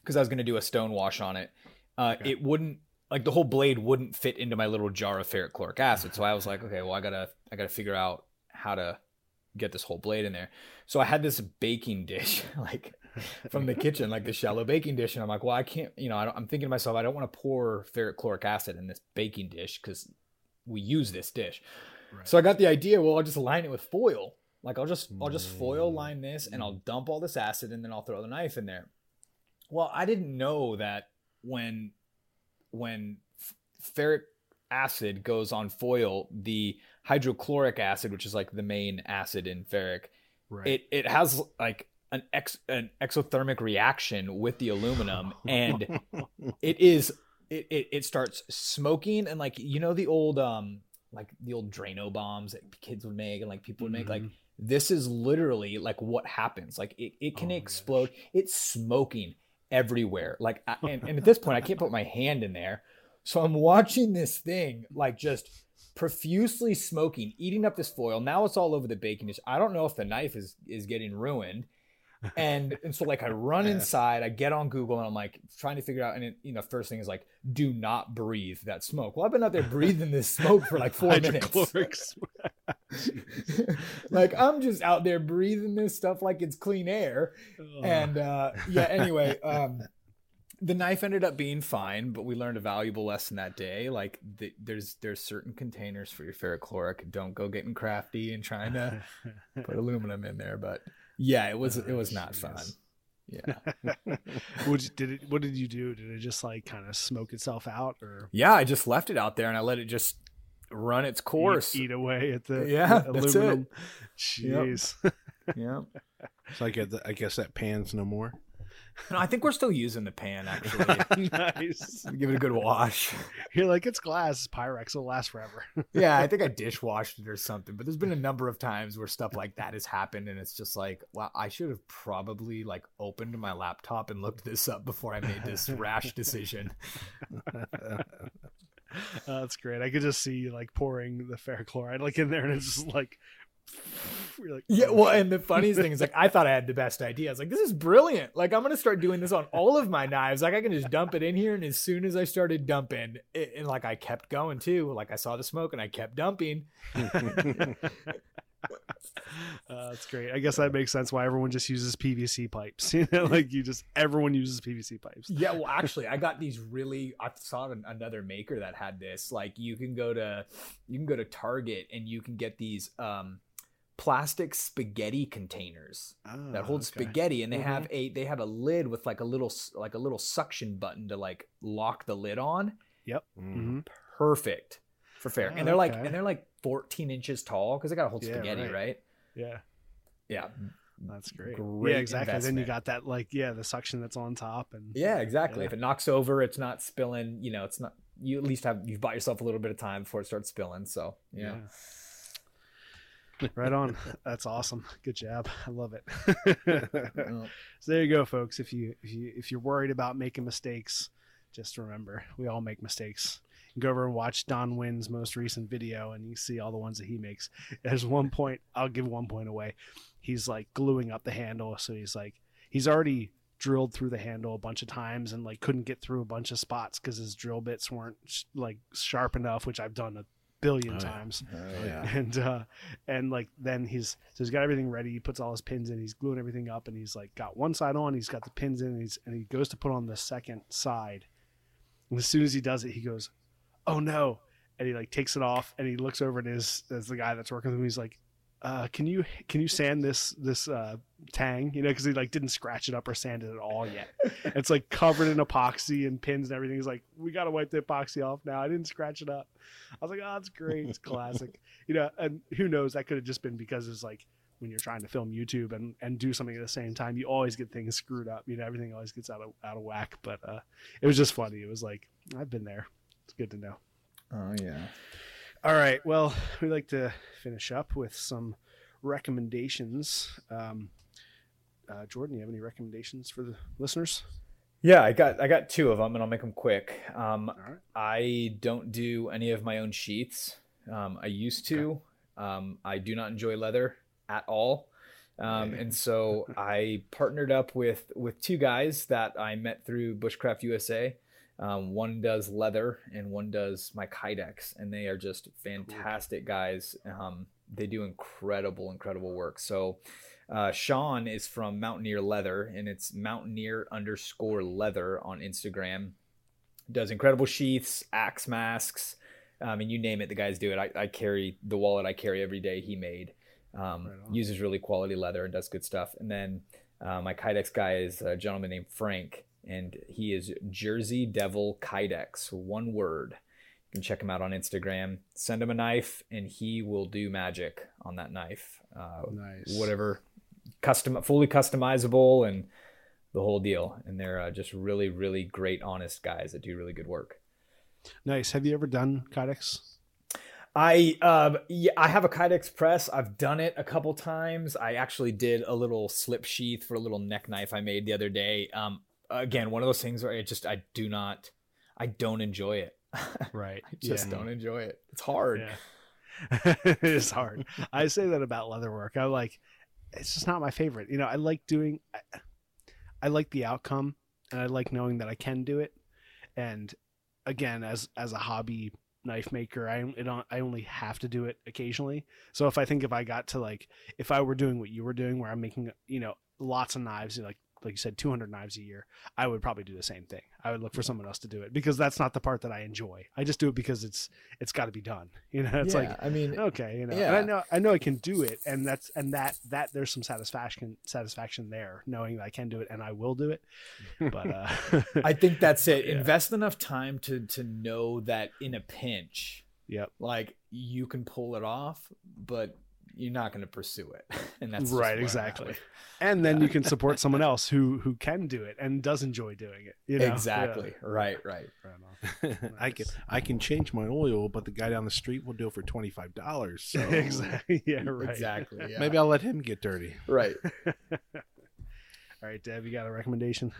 because I was going to do a stone wash on it, uh, okay. it wouldn't like the whole blade wouldn't fit into my little jar of ferric chloric acid. So I was like, okay, well I gotta I gotta figure out how to get this whole blade in there. So I had this baking dish like from the kitchen, like the shallow baking dish, and I'm like, well I can't, you know, I am thinking to myself, I don't want to pour ferric chloric acid in this baking dish because we use this dish. Right. So I got the idea. Well, I'll just line it with foil. Like I'll just I'll just foil mm. line this and I'll dump all this acid and then I'll throw the knife in there. Well, I didn't know that when when ferric acid goes on foil, the hydrochloric acid, which is like the main acid in ferric, right. it it has like an ex an exothermic reaction with the aluminum, and it is it, it it starts smoking and like you know the old um like the old Drano bombs that kids would make and like people would make? Mm-hmm. like this is literally like what happens. Like it, it can oh explode. it's smoking everywhere. Like, and, and at this point, I can't put my hand in there. So I'm watching this thing like just profusely smoking, eating up this foil. Now it's all over the baking dish. I don't know if the knife is is getting ruined and and so like I run inside, I get on Google, and I'm like trying to figure out. And it, you know, first thing is like, do not breathe that smoke. Well, I've been out there breathing this smoke for like four minutes. like I'm just out there breathing this stuff like it's clean air. And uh, yeah, anyway, um, the knife ended up being fine, but we learned a valuable lesson that day. Like the, there's there's certain containers for your ferric chloric. Don't go getting crafty and trying to put aluminum in there, but yeah, it was it was not geez. fun. Yeah. what did it? What did you do? Did it just like kind of smoke itself out, or? Yeah, I just left it out there and I let it just run its course, eat, eat away at the yeah the aluminum. Jeez. Yep. yeah. So I get I guess that pan's no more. No, I think we're still using the pan actually. nice. Give it a good wash. You're like, it's glass, Pyrex, will last forever. yeah, I think I dishwashed it or something. But there's been a number of times where stuff like that has happened, and it's just like, well, I should have probably like opened my laptop and looked this up before I made this rash decision. Uh, that's great. I could just see like pouring the ferric chloride like in there, and it's just like like, yeah, well, and the funniest thing is like I thought I had the best idea. I was like, this is brilliant. Like I'm gonna start doing this on all of my knives. Like I can just dump it in here, and as soon as I started dumping, it, and like I kept going too. Like I saw the smoke, and I kept dumping. Uh, that's great. I guess that makes sense why everyone just uses PVC pipes. You know, like you just everyone uses PVC pipes. Yeah, well, actually, I got these really. I saw another maker that had this. Like you can go to, you can go to Target and you can get these. um plastic spaghetti containers oh, that hold okay. spaghetti and they mm-hmm. have a they have a lid with like a little like a little suction button to like lock the lid on yep mm. mm-hmm. perfect for fair oh, and they're like and they're like 14 inches tall because they gotta hold yeah, spaghetti right. right. yeah Yeah. That's great. Great yeah, exactly. Then you got that like yeah, the suction that's on top and Yeah, exactly. Yeah. If it knocks over, it's not spilling. You know, it's not. You at least have you've bought yourself a little bit of time before it starts spilling. So yeah. right on. That's awesome. Good job. I love it. So there you go, folks. If you if you if you're worried about making mistakes, just remember we all make mistakes. Go over and watch Don Wynn's most recent video, and you see all the ones that he makes. There's one point. I'll give one point away. He's like gluing up the handle, so he's like he's already drilled through the handle a bunch of times and like couldn't get through a bunch of spots because his drill bits weren't sh- like sharp enough, which I've done a billion Oh, times Oh, yeah. and uh and like then he's so he's got everything ready he puts all his pins in he's gluing everything up and he's like got one side on he's got the pins in and he's and he goes to put on the second side and as soon as he does it he goes oh no and he like takes it off and he looks over at his as the guy that's working with him he's like uh can you can you sand this this uh tang you know because he like didn't scratch it up or sand it at all yet it's like covered in epoxy and pins and everything he's like we gotta wipe the epoxy off now i didn't scratch it up I was like, oh, it's great. It's classic. you know, and who knows? That could have just been because it's like when you're trying to film YouTube and, and do something at the same time, you always get things screwed up. You know, everything always gets out of out of whack. But uh, it was just funny. It was like I've been there. It's good to know. Oh yeah. All right. Well, we like to finish up with some recommendations. Um, uh, Jordan, you have any recommendations for the listeners? Yeah, I got I got two of them, and I'll make them quick. Um, All right. I don't do any of my own sheaths. Um, I used to. Um, I do not enjoy leather at all, um, and so I partnered up with with two guys that I met through Bushcraft USA. Um, one does leather, and one does my kydex, and they are just fantastic guys. Um, they do incredible, incredible work. So. Uh, Sean is from Mountaineer Leather, and it's Mountaineer underscore Leather on Instagram. Does incredible sheaths, axe masks. I mean, you name it, the guys do it. I, I carry the wallet I carry every day. He made um, Right uses really quality leather and does good stuff. And then uh, my Kydex guy is a gentleman named Frank, and he is Jersey Devil Kydex, one word. You can check him out on Instagram. Send him a knife, and he will do magic on that knife. Uh, Nice. whatever custom fully customizable and the whole deal and they're uh, just really really great honest guys that do really good work Nice. Have you ever done Kydex? i um yeah i have a kydex press i've done it a couple times i actually did a little slip sheath for a little neck knife i made the other day um again one of those things where i just i do not i don't enjoy it Right. i just Yeah. don't enjoy it it's hard Yeah. it is hard. I say that about leather work. I like it's just not my favorite. You know, I like doing I, I like the outcome and I like knowing that I can do it. And again, as as a hobby knife maker, I it, don't- I only have to do it occasionally. So if I think if I got to like if I were doing what you were doing where I'm making, you know, lots of knives, like like you said 200 knives a year, I would probably do the same thing. I would look for someone else to do it because that's not the part that I enjoy. I just do it because it's it's got to be done. You know, it's yeah, like i mean okay you know Yeah. and i know i know i can do it and that's and that that there's some satisfaction satisfaction there knowing that i can do it and i will do it but uh i think that's it Yeah. invest enough time to to know that in a pinch yep like you can pull it off, but you're not going to pursue it, and that's right exactly and then you can support someone else who who can do it and does enjoy doing it you know Exactly. Right. Right. Right on. I can I can change my oil, but the guy down the street will do it for twenty five dollars. So exactly yeah right Exactly. Yeah. maybe I'll let him get dirty. Right. all right deb you got a recommendation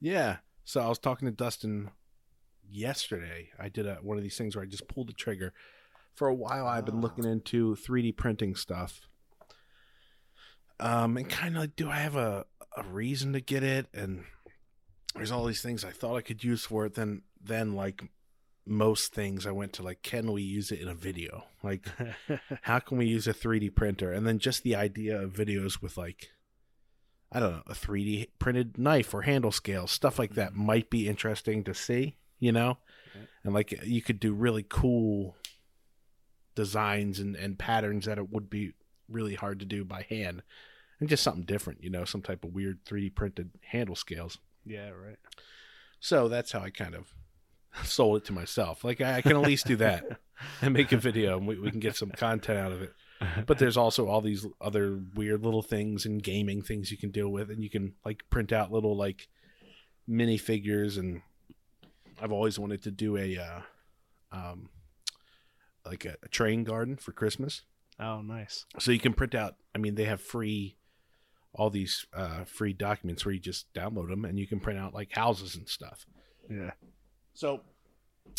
Yeah. So I was talking to Dustin yesterday. I did a, one of these things where I just pulled the trigger. For a while, I've been looking into 3D printing stuff. Um, and kind of like, do I have a, a reason to get it? And there's all these things I thought I could use for it. Then, then like most things, I went to like, can we use it in a video? Like, how can we use a 3D printer? And then just the idea of videos with like, I don't know, a 3D printed knife or handle scale, stuff like that might be interesting to see, you know? And like you could do really cool designs and, and patterns that it would be really hard to do by hand. And just something different, you know, some type of weird 3D printed handle scales. yeah right So that's how I kind of sold it to myself. Like I, I can at least do that and make a video and we, we can get some content out of it. but there's also all these other weird little things and gaming things you can deal with, and you can like print out little like mini figures. And I've always wanted to do a uh, um, like a, a train garden for Christmas. Oh, nice. So you can print out. I mean, they have free all these uh, free documents where you just download them and you can print out like houses and stuff. Yeah. So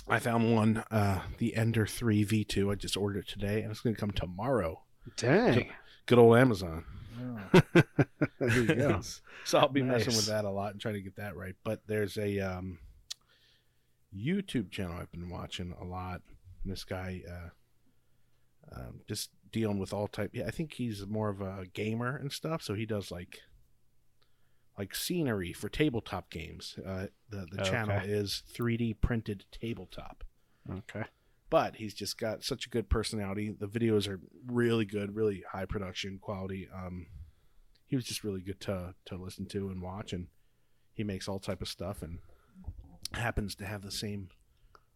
I found one, uh, the Ender 3 V2. I just ordered it today and it's going to come tomorrow. Dang. Good old Amazon. there you go. so I'll be messing with that a lot and trying to get that right. But there's a um, YouTube channel I've been watching a lot. And this guy uh, um, just dealing with all type. Yeah, I think he's more of a gamer and stuff. So he does like like scenery for tabletop games. Uh, the the channel is 3D printed tabletop Okay. but he's just got such a good personality. The videos are really good, really high production quality. Um, he was just really good to to listen to and watch, and he makes all type of stuff, and happens to have the same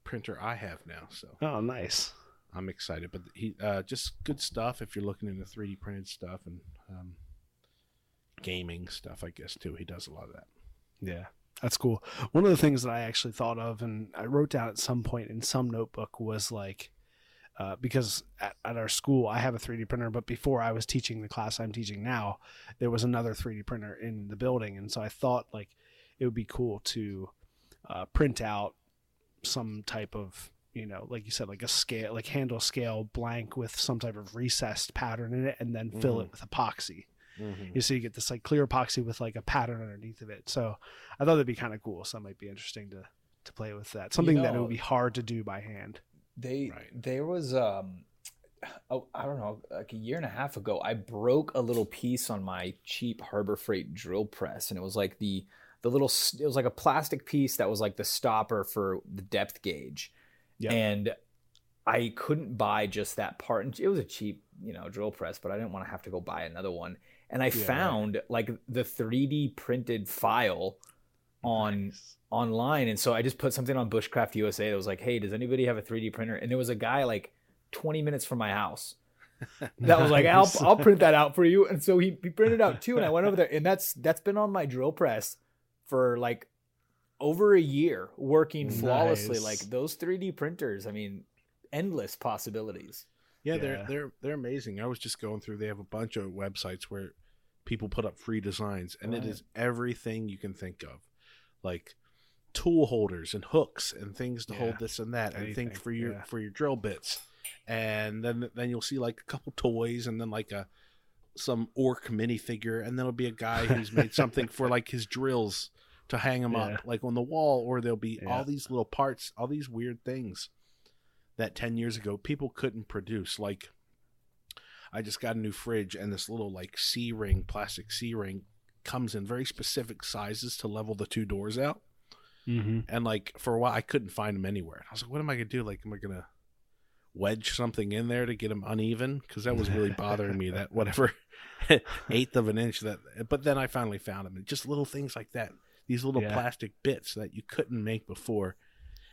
printer I have now, so Oh, nice. I'm excited. But he uh, just good stuff if you're looking into 3D printed stuff and um, gaming stuff, I guess too. He does a lot of that. Yeah, that's cool. One of the things that I actually thought of and I wrote down at some point in some notebook was like, uh, because at, at our school I have a 3D printer, but before I was teaching the class I'm teaching now, there was another 3D printer in the building, and so I thought like it would be cool to uh, print out some type of you know like you said like a scale like handle scale blank with some type of recessed pattern in it and then fill it with epoxy you so you get this like clear epoxy with like a pattern underneath of it. So I thought that'd be kind of cool. So it might be interesting to to play with that. Something that it would be hard to do by hand. They Right. there was um oh I don't know like a year and a half ago I broke a little piece on my cheap Harbor Freight drill press and it was like the the little it was like a plastic piece that was like the stopper for the depth gauge. Yep. and I couldn't buy just that part. And it was a cheap you know drill press but I didn't want to have to go buy another one. And I Yeah, right. found like the 3D printed file on online. And so i just put something on bushcraft usa that was like hey does anybody have a 3d printer? And there was a guy like 20 minutes from my house that was like I'll, I'll print that out for you. And so he, he printed out two and i went over there. And that's that's been on my drill press for like over a year working flawlessly like those 3d printers i mean endless possibilities Yeah, Yeah. they're they're they're amazing. I was just going through. They have a bunch of websites where people put up free designs, and it Right. is everything you can think of, like tool holders and hooks and things to Yeah. hold this and that, and Anything, things for your yeah. for your drill bits. And then then you'll see like a couple toys, and then like a some orc minifigure, and then it'll be a guy who's made something for like his drills to hang them Yeah. up like on the wall, or there'll be Yeah. all these little parts, all these weird things that 10 years ago people couldn't produce. Like i just got a new fridge and this little like c ring plastic c ring comes in very specific sizes to level the two doors out. Mm-hmm. and like for a while i couldn't find them anywhere. I was like what am i gonna do? Like am i gonna wedge something in there to get them uneven? Because that was really bothering me that whatever eighth of an inch that but then i finally found them and just little things like that these little Yeah. plastic bits that you couldn't make before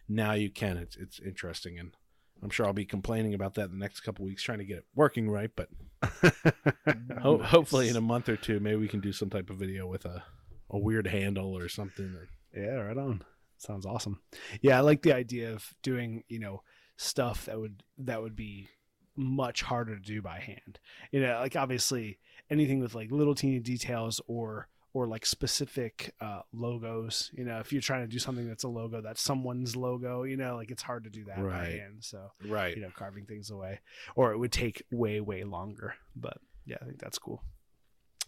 now you can it's it's interesting and i'm sure i'll be complaining about that in the next couple weeks trying to get it working right but ho- hopefully in a month or two maybe we can do some type of video with a a weird handle or something Yeah, right on. Sounds awesome. Yeah, I like the idea of doing, you know, stuff that would that would be much harder to do by hand. You know, like obviously anything with like little teeny details or or like specific uh, logos. You know, if you're trying to do something that's a logo that's someone's logo, you know, like it's hard to do that by hand. So right you know, carving things away, or it would take way way longer. But yeah, I think that's cool.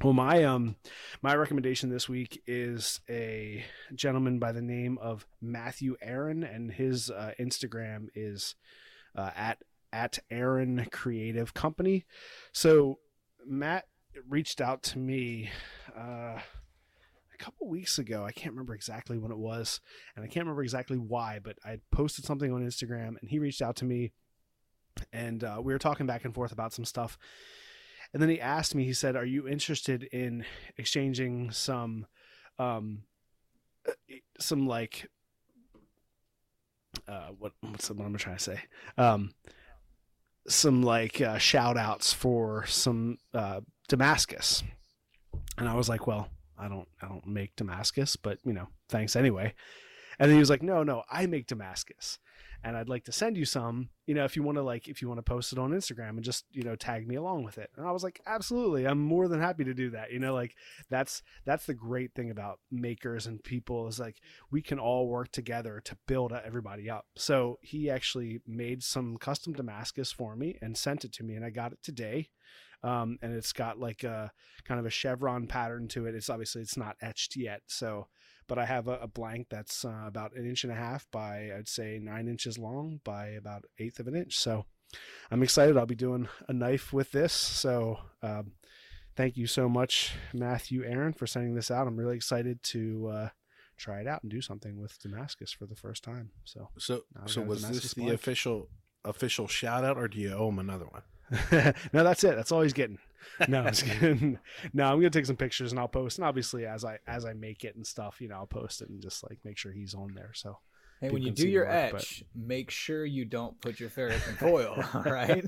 Well, my um my recommendation this week is a gentleman by the name of Matthew Aaron, and his uh, Instagram is uh, at at Aaron Creative Company. So Matt reached out to me uh, a couple weeks ago. I can't remember exactly when it was, and I can't remember exactly why, but I posted something on Instagram, and he reached out to me, and uh, we were talking back and forth about some stuff. And then he asked me, he said, Are you interested in exchanging some, um, some like, uh, what, what's the, what am I trying to say? Um, some like uh, shout outs for some uh, Damascus, and I was like, well, I don't I don't make Damascus, but you know, thanks anyway. And then he was like, no, no, I make Damascus and I'd like to send you some, you know, if you want to like if you want to post it on Instagram and just, you know, tag me along with it. And I was like, absolutely. I'm more than happy to do that. You know, like that's that's the great thing about makers and people is like we can all work together to build everybody up. So he actually made some custom Damascus for me and sent it to me and I got it today. Um, and it's got like a kind of a chevron pattern to it. It's obviously it's not etched yet, so but I have a, a blank that's uh, about an inch and a half by I'd say nine inches long by about eighth of an inch. So I'm excited. I'll be doing a knife with this. So um, thank you so much, Matthew Aaron, for sending this out. I'm really excited to uh, try it out and do something with Damascus for the first time. So so so was Damascus this the blank. official official shout out, or do you owe him another one? no, that's it. That's all he's getting. No, I'm no, I'm gonna take some pictures and I'll post. And obviously, as I as I make it and stuff, you know, I'll post it and just like make sure he's on there. So. Hey, when you do your work, etch, but... make sure you don't put your ferrite in foil. All right.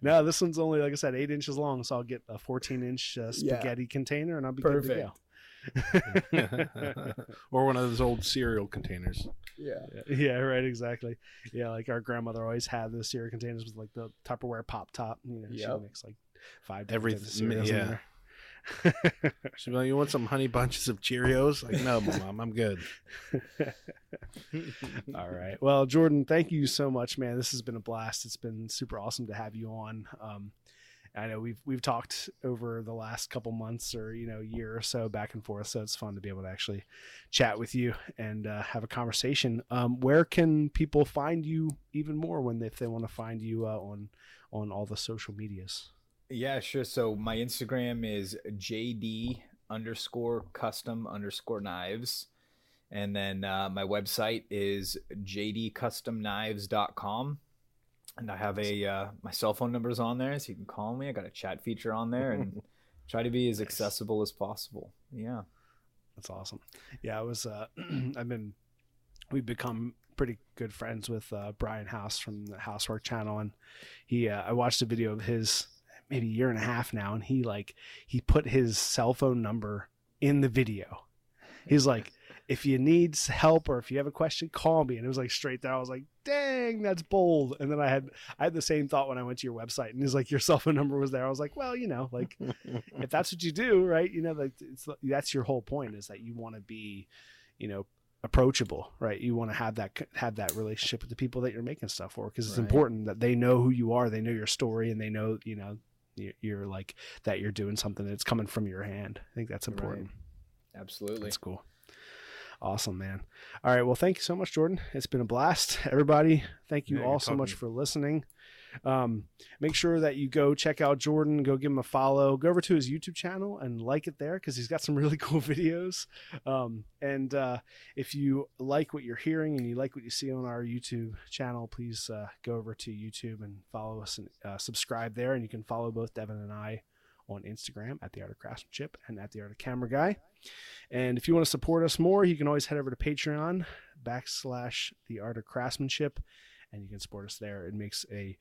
no, this one's only like I said, eight inches long, so I'll get a 14 inch uh, spaghetti yeah. container, and I'll be Perfect. good to go. or one of those old cereal containers. Yeah. Yeah, right, exactly. Yeah, like our grandmother always had the cereal containers with like the Tupperware pop top. You know, yep. she makes like five different everything. Yeah. She'd be like, "You want some honey bunches of Cheerios?" Like, no, mom, I'm good. All right. Well, Jordan, thank you so much, man. This has been a blast. It's been super awesome to have you on. Um, I know we've we've talked over the last couple months or you know year or so back and forth, so it's fun to be able to actually chat with you and uh, have a conversation. Um, where can people find you even more when they, if they want to find you uh, on on all the social medias? Yeah, sure. So my Instagram is jd underscore custom underscore knives. And then uh, my website is jdcustomknives.com and I have a uh, my cell phone number is on there, so you can call me. I got a chat feature on there, and try to be as accessible as possible. Yeah, that's awesome. Yeah, I was. Uh, I've been. We've become pretty good friends with uh, Brian House from the Housework Channel, and he. Uh, I watched a video of his maybe a year and a half now, and he like he put his cell phone number in the video. He's like if you need help or if you have a question, call me. And it was like straight there. I was like, dang, that's bold. And then I had I had the same thought when I went to your website and it's like, your cell phone number was there. I was like, well, you know, like if that's what you do, right? You know, like it's that's your whole point is that you want to be, you know, approachable, right? You want to have that have that relationship with the people that you're making stuff for because it's right. important that they know who you are, they know your story, and they know, you know, you're like that you're doing something that's coming from your hand. I think that's important. Right. Absolutely. That's cool. Awesome, man. All right. Well, thank you so much, Jordan. It's been a blast. Everybody, thank you yeah, all so much for listening. Um, make sure that you go check out Jordan, go give him a follow, go over to his YouTube channel and like it there because he's got some really cool videos. Um, and uh, if you like what you're hearing and you like what you see on our YouTube channel, please uh, go over to YouTube and follow us and uh, subscribe there. And you can follow both Devon and I on Instagram at the Art of Craftsmanship and at the Art of Camera Guy. And if you want to support us more, you can always head over to Patreon backslash the Art of Craftsmanship, and you can support us there. It makes a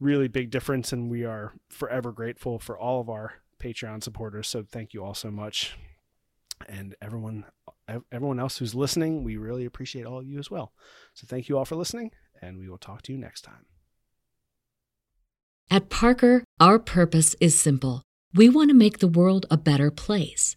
really big difference, and we are forever grateful for all of our Patreon supporters. So thank you all so much, and everyone everyone else who's listening. We really appreciate all of you as well. So thank you all for listening, and we will talk to you next time. At Parker, our purpose is simple we want to make the world a better place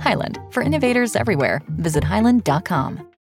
Hyland, for innovators everywhere, visit hyland.com.